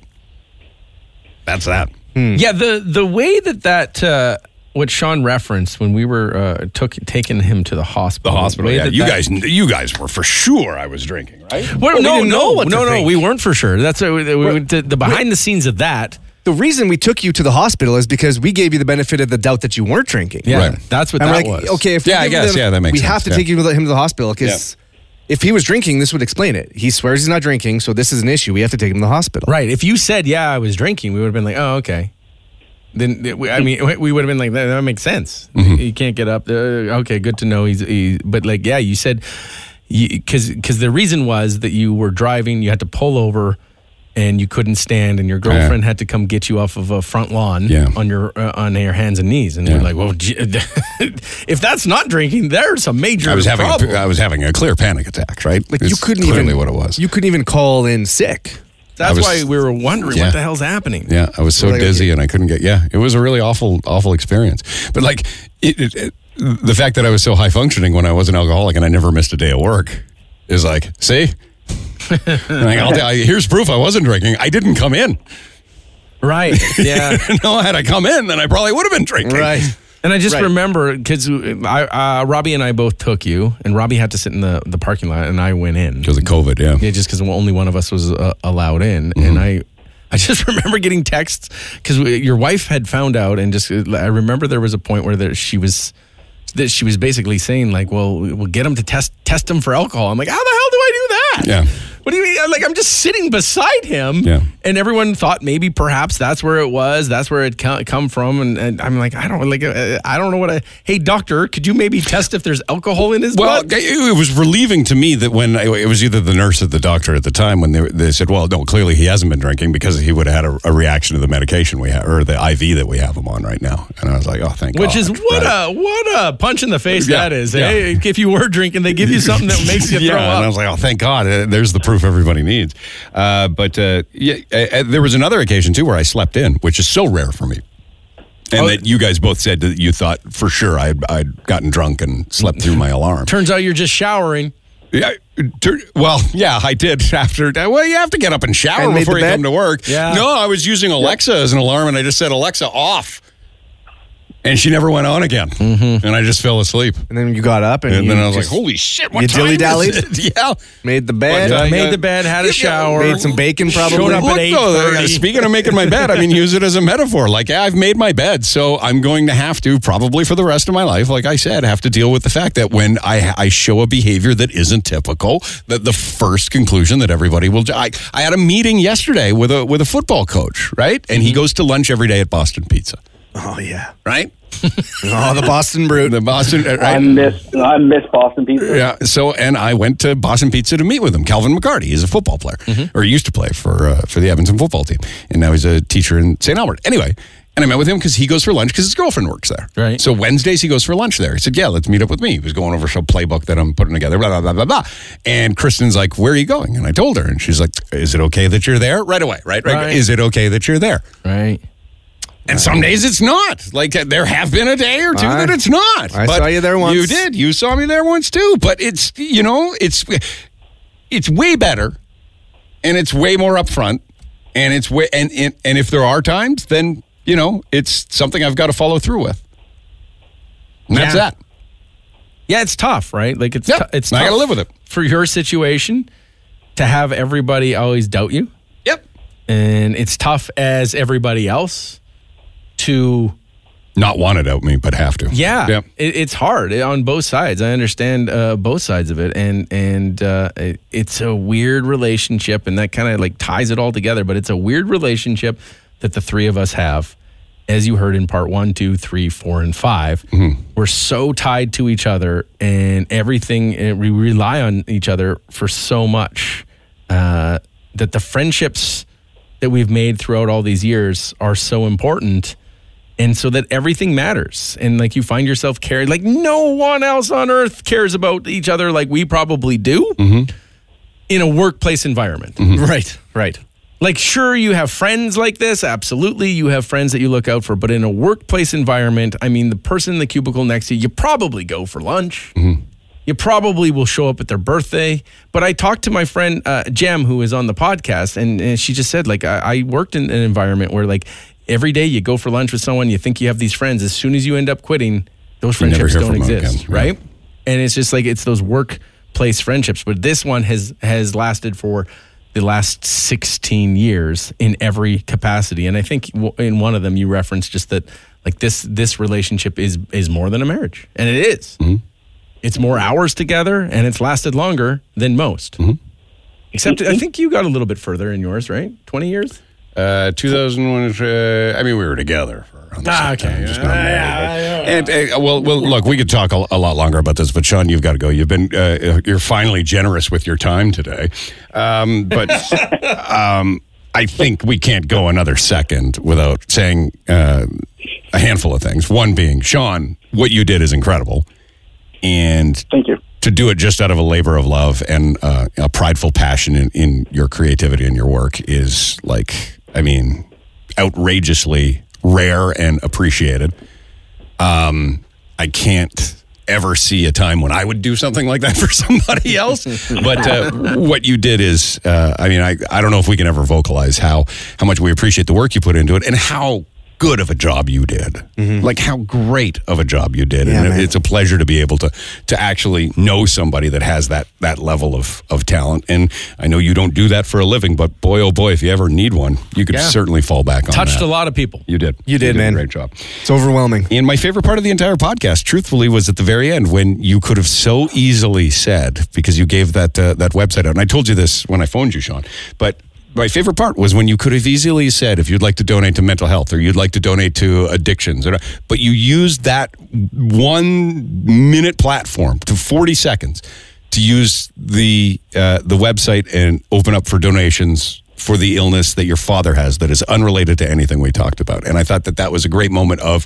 That's that. Yeah, the the way that that uh, what Sean referenced when we were uh, took taking him to the hospital. The hospital. way Yeah, that you that- guys, you guys were for sure. I was drinking, right? Well, we no, didn't know no, to no, no. We weren't for sure. That's uh, we, we, the, the behind the scenes of that. The reason we took you to the hospital is because we gave you the benefit of the doubt that you weren't drinking. Yeah, Right. that's what I'm that like, was. okay, if we Yeah, I guess, them- yeah, that makes sense. we sense, have to yeah. take you him to the hospital because if he was drinking, this would explain it. He swears he's not drinking, so this is an issue. We have to take him to the hospital. Right. If you said, "Yeah, I was drinking," we would have been like, "Oh, okay." Then we- I mean, we would have been like, "That, that makes sense." Mm-hmm. You can't get up. Uh, okay, good to know. He's, he, but like, yeah, you said because because the reason was that you were driving, you had to pull over. And you couldn't stand, and your girlfriend had to come get you off of a front lawn Yeah. on your uh, on your hands and knees, and Yeah. we're like, "Well, gee, if that's not drinking, there's a major I was having problem." a, I was having a clear panic attack, right? Like you couldn't clearly even what it was. You couldn't even call in sick. That's was- why we were wondering Yeah. what the hell's happening. Yeah, I was so Like, dizzy and I couldn't get. Yeah, it was a really awful, awful experience. But like, it, it, it, the fact that I was so high functioning when I was an alcoholic and I never missed a day of work is like, see, like, I'll tell here's proof I wasn't drinking. I didn't come in. Right? Yeah. no, had I come in, then I probably would have been drinking. And I just Right. remember because I, uh, Robbie and I both took you, and Robbie had to sit in the, the parking lot, and I went in. because of COVID. Yeah. Yeah, just because only one of us was uh, allowed in, and I. I just remember getting texts because your wife had found out, and just I remember there was a point where there, she was that she was basically saying like, "Well, we'll get him to test test him for alcohol." I'm like, "How the hell do I do that?" Yeah. What do you mean? Like I'm just sitting beside him, Yeah. and everyone thought maybe perhaps that's where it was, that's where it come from, and, and I'm like, I don't like, uh, I don't know what I. Hey, doctor, could you maybe test if there's alcohol in his Well, blood? it was relieving to me that when it was either the nurse or the doctor at the time when they, they said, "Well, no, clearly he hasn't been drinking because he would have had a, a reaction to the medication we have or the IV that we have him on right now." And I was like, "Oh, thank God Which God." is what a what a punch in the face Yeah, that is. yeah. Hey, if you were drinking, they give you something that makes you yeah, throw and I was like, "Oh, thank God! Uh, There's the proof everybody needs." Uh, but uh, yeah, uh, uh, there was another occasion too where I slept in, which is so rare for me. And Oh. that you guys both said that you thought for sure I'd, I'd gotten drunk and slept through my alarm. Turns out you're just showering. Yeah, tur- well, yeah, I did after. Well, you have to get up and shower And before you bed? come to work. Yeah. No, I was using Alexa as an alarm, and I just said Alexa off, and she never went on again, Mm-hmm. and I just fell asleep. And then you got up and, And you then I was just like, "Holy shit! What you time is dilly-dallied? it?" Yeah. made the bed, What, I made yeah. the bed, had a Yeah, shower, made some bacon probably. Showed up Look, at though, 8:30. speaking of making my bed, I mean, use it as a metaphor. Like, yeah, I've made my bed, so I'm going to have to probably for the rest of my life, like I said, have to deal with the fact that when I I show a behavior that isn't typical, that the first conclusion that everybody will. I, I had a meeting yesterday with a with a football coach, right, and he goes to lunch every day at Boston Pizza, Oh yeah. right? Oh, the Boston Brute. The Boston, uh, I right? miss I miss Boston pizza. Yeah. So, and I went to Boston Pizza to meet with him. Calvin McCarty. He's a football player, or he used to play for uh, for the Edmonton football team, and now he's a teacher in St. Albert. Anyway, And I met with him because he goes for lunch because his girlfriend works there. Right. So Wednesdays he goes for lunch there. He said, "Yeah, let's meet up with me." He was going over some playbook that I'm putting together. Blah blah blah blah blah. And Kristen's like, "Where are you going?" And I told her, and she's like, "Is it okay that you're there?" Right away. Right. Right. Right. Is it okay that you're there? Right. And some days it's not. Like uh, there have been a day or two I- that it's not. I But saw you there once. You did. You saw me there once too. But it's you know it's it's way better, and it's way more upfront, and it's way and and, and if there are times, then you know it's something I've got to follow through with. And that's Yeah. that. Yeah, it's tough, right? Like it's Yep. tou- it's I gotta live with it. for your situation to have everybody always doubt you, Yep. and it's tough as everybody else to Not want it out me, but have to. yeah. Yep. It, it's hard on both sides. I understand uh, both sides of it, and and uh, it, it's a weird relationship, and that kind of like ties it all together. But it's a weird relationship that the three of us have. As you heard in part one, two, three, four, and 5 we we're so tied to each other, and everything. And we rely on each other for so much uh, that the friendships that we've made throughout all these years are so important and so that everything matters. And like you find yourself caring like no one else on earth cares about each other like we probably do mm-hmm. in a workplace environment. Mm-hmm. Right, right. like sure you have friends like this absolutely you have friends that you look out for but in a workplace environment i mean the person in the cubicle next to you you probably go for lunch. Mm-hmm. You probably will show up at their birthday. But i talked to my friend uh, jem who is on the podcast and, and she just said like I, I worked in an environment where like every day you go for lunch with someone you think you have these friends as soon as you end up quitting those You never friendships hear don't from them exist again, right? And it's just like it's those workplace friendships. But this one has has lasted for the last 16 years in every capacity. And i think w- in one of them you referenced just that like this this relationship is is more than a marriage. And it is. Mm-hmm. it's more hours together and it's lasted longer than most. Mm-hmm. Except mm-hmm. i think you got a little bit further in yours right? 20 years Uh, 2001. Uh, I mean, we were together for around the Ah, same okay. time, just not married, but- And uh, well, well, look, we could talk a, a lot longer about this, but Sean, you've got to go. You've been, uh, you're finally generous with your time today, um, but um, I think we can't go another second without saying uh, a handful of things. One being, Sean, what you did is incredible, and Thank you. to do it just out of a labor of love and uh, a prideful passion in, in your creativity and your work is like, I mean, outrageously rare and appreciated. Um, I can't ever see a time when I would do something like that for somebody else. but uh, what you did is, uh, I mean, I, I don't know if we can ever vocalize how how much we appreciate the work you put into it and how good of a job you did. Like how great of a job you did. Yeah, and man. it's a pleasure to be able to to actually know somebody that has that that level of of talent. And I know you don't do that for a living, but boy oh boy, if you ever need one, you could Yeah. certainly fall back on that. touched that. a lot of people You did. You did, man. A great job. It's overwhelming. And my favorite part of the entire podcast, truthfully, was at the very end when you could have so easily said because you gave that uh, that website out. And I told you this when I phoned you, Sean. But my favorite part was when you could have easily said if you'd like to donate to mental health or you'd like to donate to addictions, or, but you used that one minute platform to forty seconds to use the uh, the website and open up for donations for the illness that your father has that is unrelated to anything we talked about. And I thought that that was a great moment of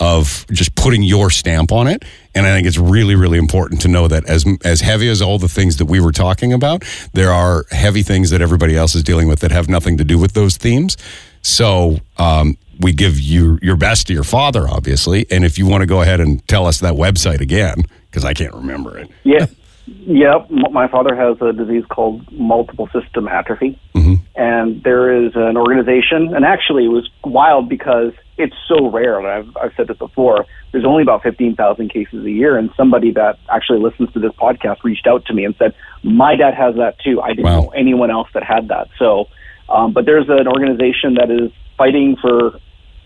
of just putting your stamp on it. And I think it's really really important to know that as as heavy as all the things that we were talking about, there are heavy things that everybody else is dealing with that have nothing to do with those themes. So um, we give you your best to your father, obviously. And if you want to go ahead and tell us that website again, because I can't remember it. Yeah. Yep. My father has a disease called multiple system atrophy. And there is an organization, and actually it was wild because it's so rare. And I've, I've said this before. There's only about 15,000 cases a year. And somebody that actually listens to this podcast reached out to me and said, My dad has that too. I didn't Wow. know anyone else that had that. So, um, but there's an organization that is fighting for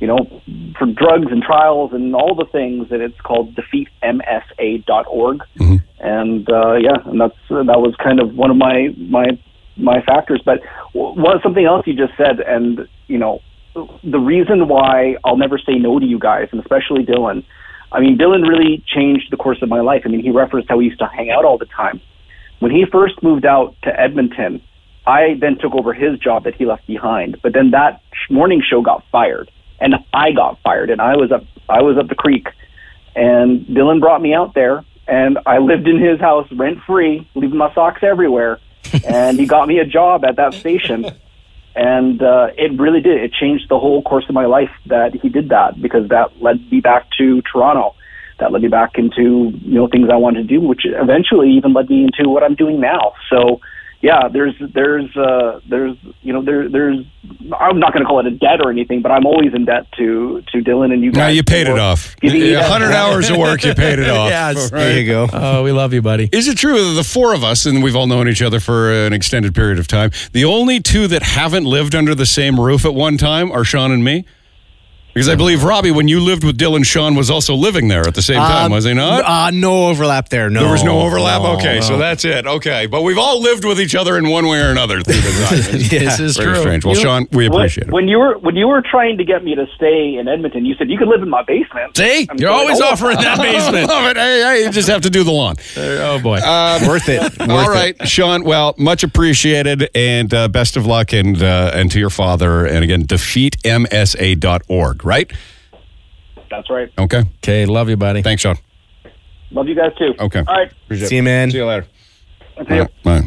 you know, for drugs and trials and all the things, and it's called defeatmsa.org. And uh, yeah, and that's that was kind of one of my my my factors. But one something else you just said, and you know, the reason why I'll never say no to you guys, and especially Dylan. I mean, Dylan really changed the course of my life. I mean, he referenced how we used to hang out all the time. When he first moved out to Edmonton, I then took over his job that he left behind. But then that morning show got fired. And I got fired, and I was up I was up the creek, and Dylan brought me out there, and I lived in his house rent free, leaving my socks everywhere, and he got me a job at that station. And uh, it really did. It changed the whole course of my life that he did that because that led me back to Toronto that led me back into you know things I wanted to do, which eventually even led me into what I'm doing now. So yeah, there's there's uh, there's you know there there's I'm not going to call it a debt or anything, but I'm always in debt to to Dylan and you guys. No, you paid it off. giving 100 hours of work, you paid it off. Yes. There you go. Oh, we love you, buddy. Is it true that the four of us, and we've all known each other for an extended period of time, the only two that haven't lived under the same roof at one time are Sean and me? Because I believe, Robbie, when you lived with Dylan, Sean was also living there at the same time, Um, was he not? Uh, no overlap there. No, there was no overlap? No, okay, so that's it. Okay. But we've all lived with each other in one way or another through the time. This is Very true. strange. Well, You- Sean, we When, appreciate it. when you were when you were trying to get me to stay in Edmonton, you said you could live in my basement. See, I'm you're going, always "Oh." offering that basement. Love it. Hey, hey, you just have to do the lawn. oh boy. worth it. Worth All it. Sean. Well, much appreciated, and uh, best of luck, and uh, and to your father, and again, defeatmsa.org. Right? That's right. Okay. okay, love you, buddy. Thanks, Sean. Love you guys too. Okay. All right. See you, man. See you later. See ya. All right.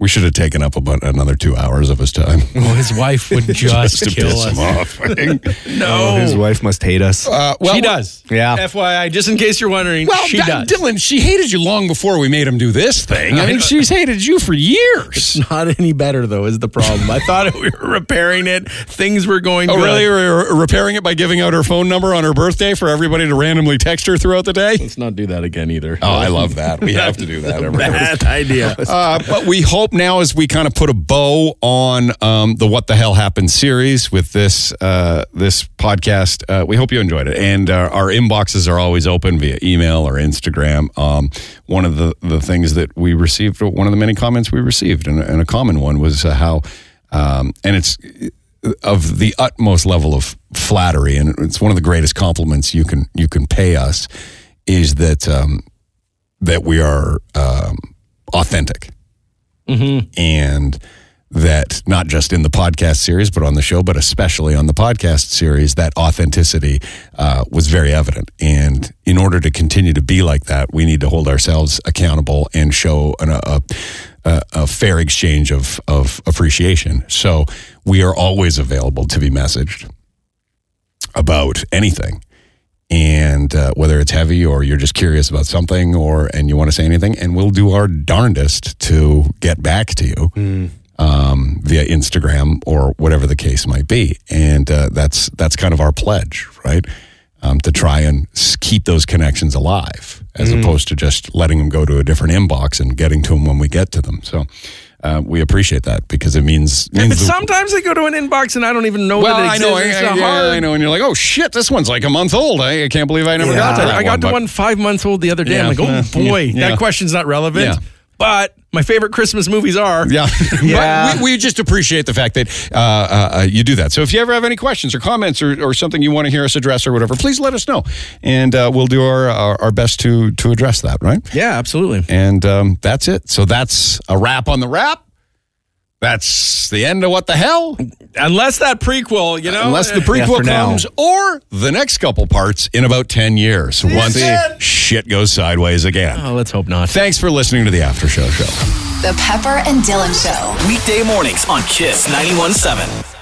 We should have taken up about another two hours of his time. Well, his wife would just, to kill piss us. him off. No, Oh, his wife must hate us. Uh, well, she does. Yeah. FYI, just in case you're wondering, Well, she D- does. Dylan, she hated you long before we made him do this thing. I mean, she's hated you for years. Not any better though is the problem. I thought we were repairing it. Things were going. Oh, good. really? We're repairing it by giving out her phone number on her birthday for everybody to randomly text her throughout the day? Let's not do that again either. Oh, I love that. We have to do that every Bad idea. Uh, but we hope now as we kind of put a bow on um, the What the Hell Happened series with this uh, this podcast, uh, we hope you enjoyed it. And uh, our inboxes are always open via email or Instagram. Um, one of the, the things that we received, one of the many comments we received, and, and a common one was uh, how, um, and it's of the utmost level of flattery, and it's one of the greatest compliments you can you can pay us, is that um, that we are um, authentic and that not just in the podcast series, but on the show, but especially on the podcast series, that authenticity uh, was very evident. And in order to continue to be like that, we need to hold ourselves accountable and show an, a, a, a fair exchange of, of appreciation. So we are always available to be messaged about anything and uh, whether it's heavy or you're just curious about something or and you want to say anything and we'll do our darndest to get back to you um, via instagram or whatever the case might be. And uh, that's that's kind of our pledge right? Um, to try and keep those connections alive as opposed to just letting them go to a different inbox and getting to them when we get to them. So uh, we appreciate that because it means, But means the- sometimes they go to an inbox and I don't even know well, that it I exists. know, I, It's I- not yeah. I know, and you're like, oh shit, this one's like a month old. I, I can't believe I never Yeah. got to that I got one. to but- one five months old the other day. I'm like, oh boy, that question's not relevant. Yeah. But my favorite Christmas movies are. Yeah, Yeah. but we, we just appreciate the fact that uh, uh, uh, you do that. So if you ever have any questions or comments or, or something you want to hear us address or whatever, please let us know, and uh, we'll do our, our our best to to address that. Right, Yeah, absolutely. and um, that's it. So that's a wrap on the wrap. That's the end of what the hell. Unless that prequel, you know. Unless the prequel now. comes or the next couple parts in about 10 years once again. shit goes sideways again. Oh, let's hope not. Thanks for listening to the After Show Show. The Pepper and Dylan Show. Weekday mornings on Kiss 917.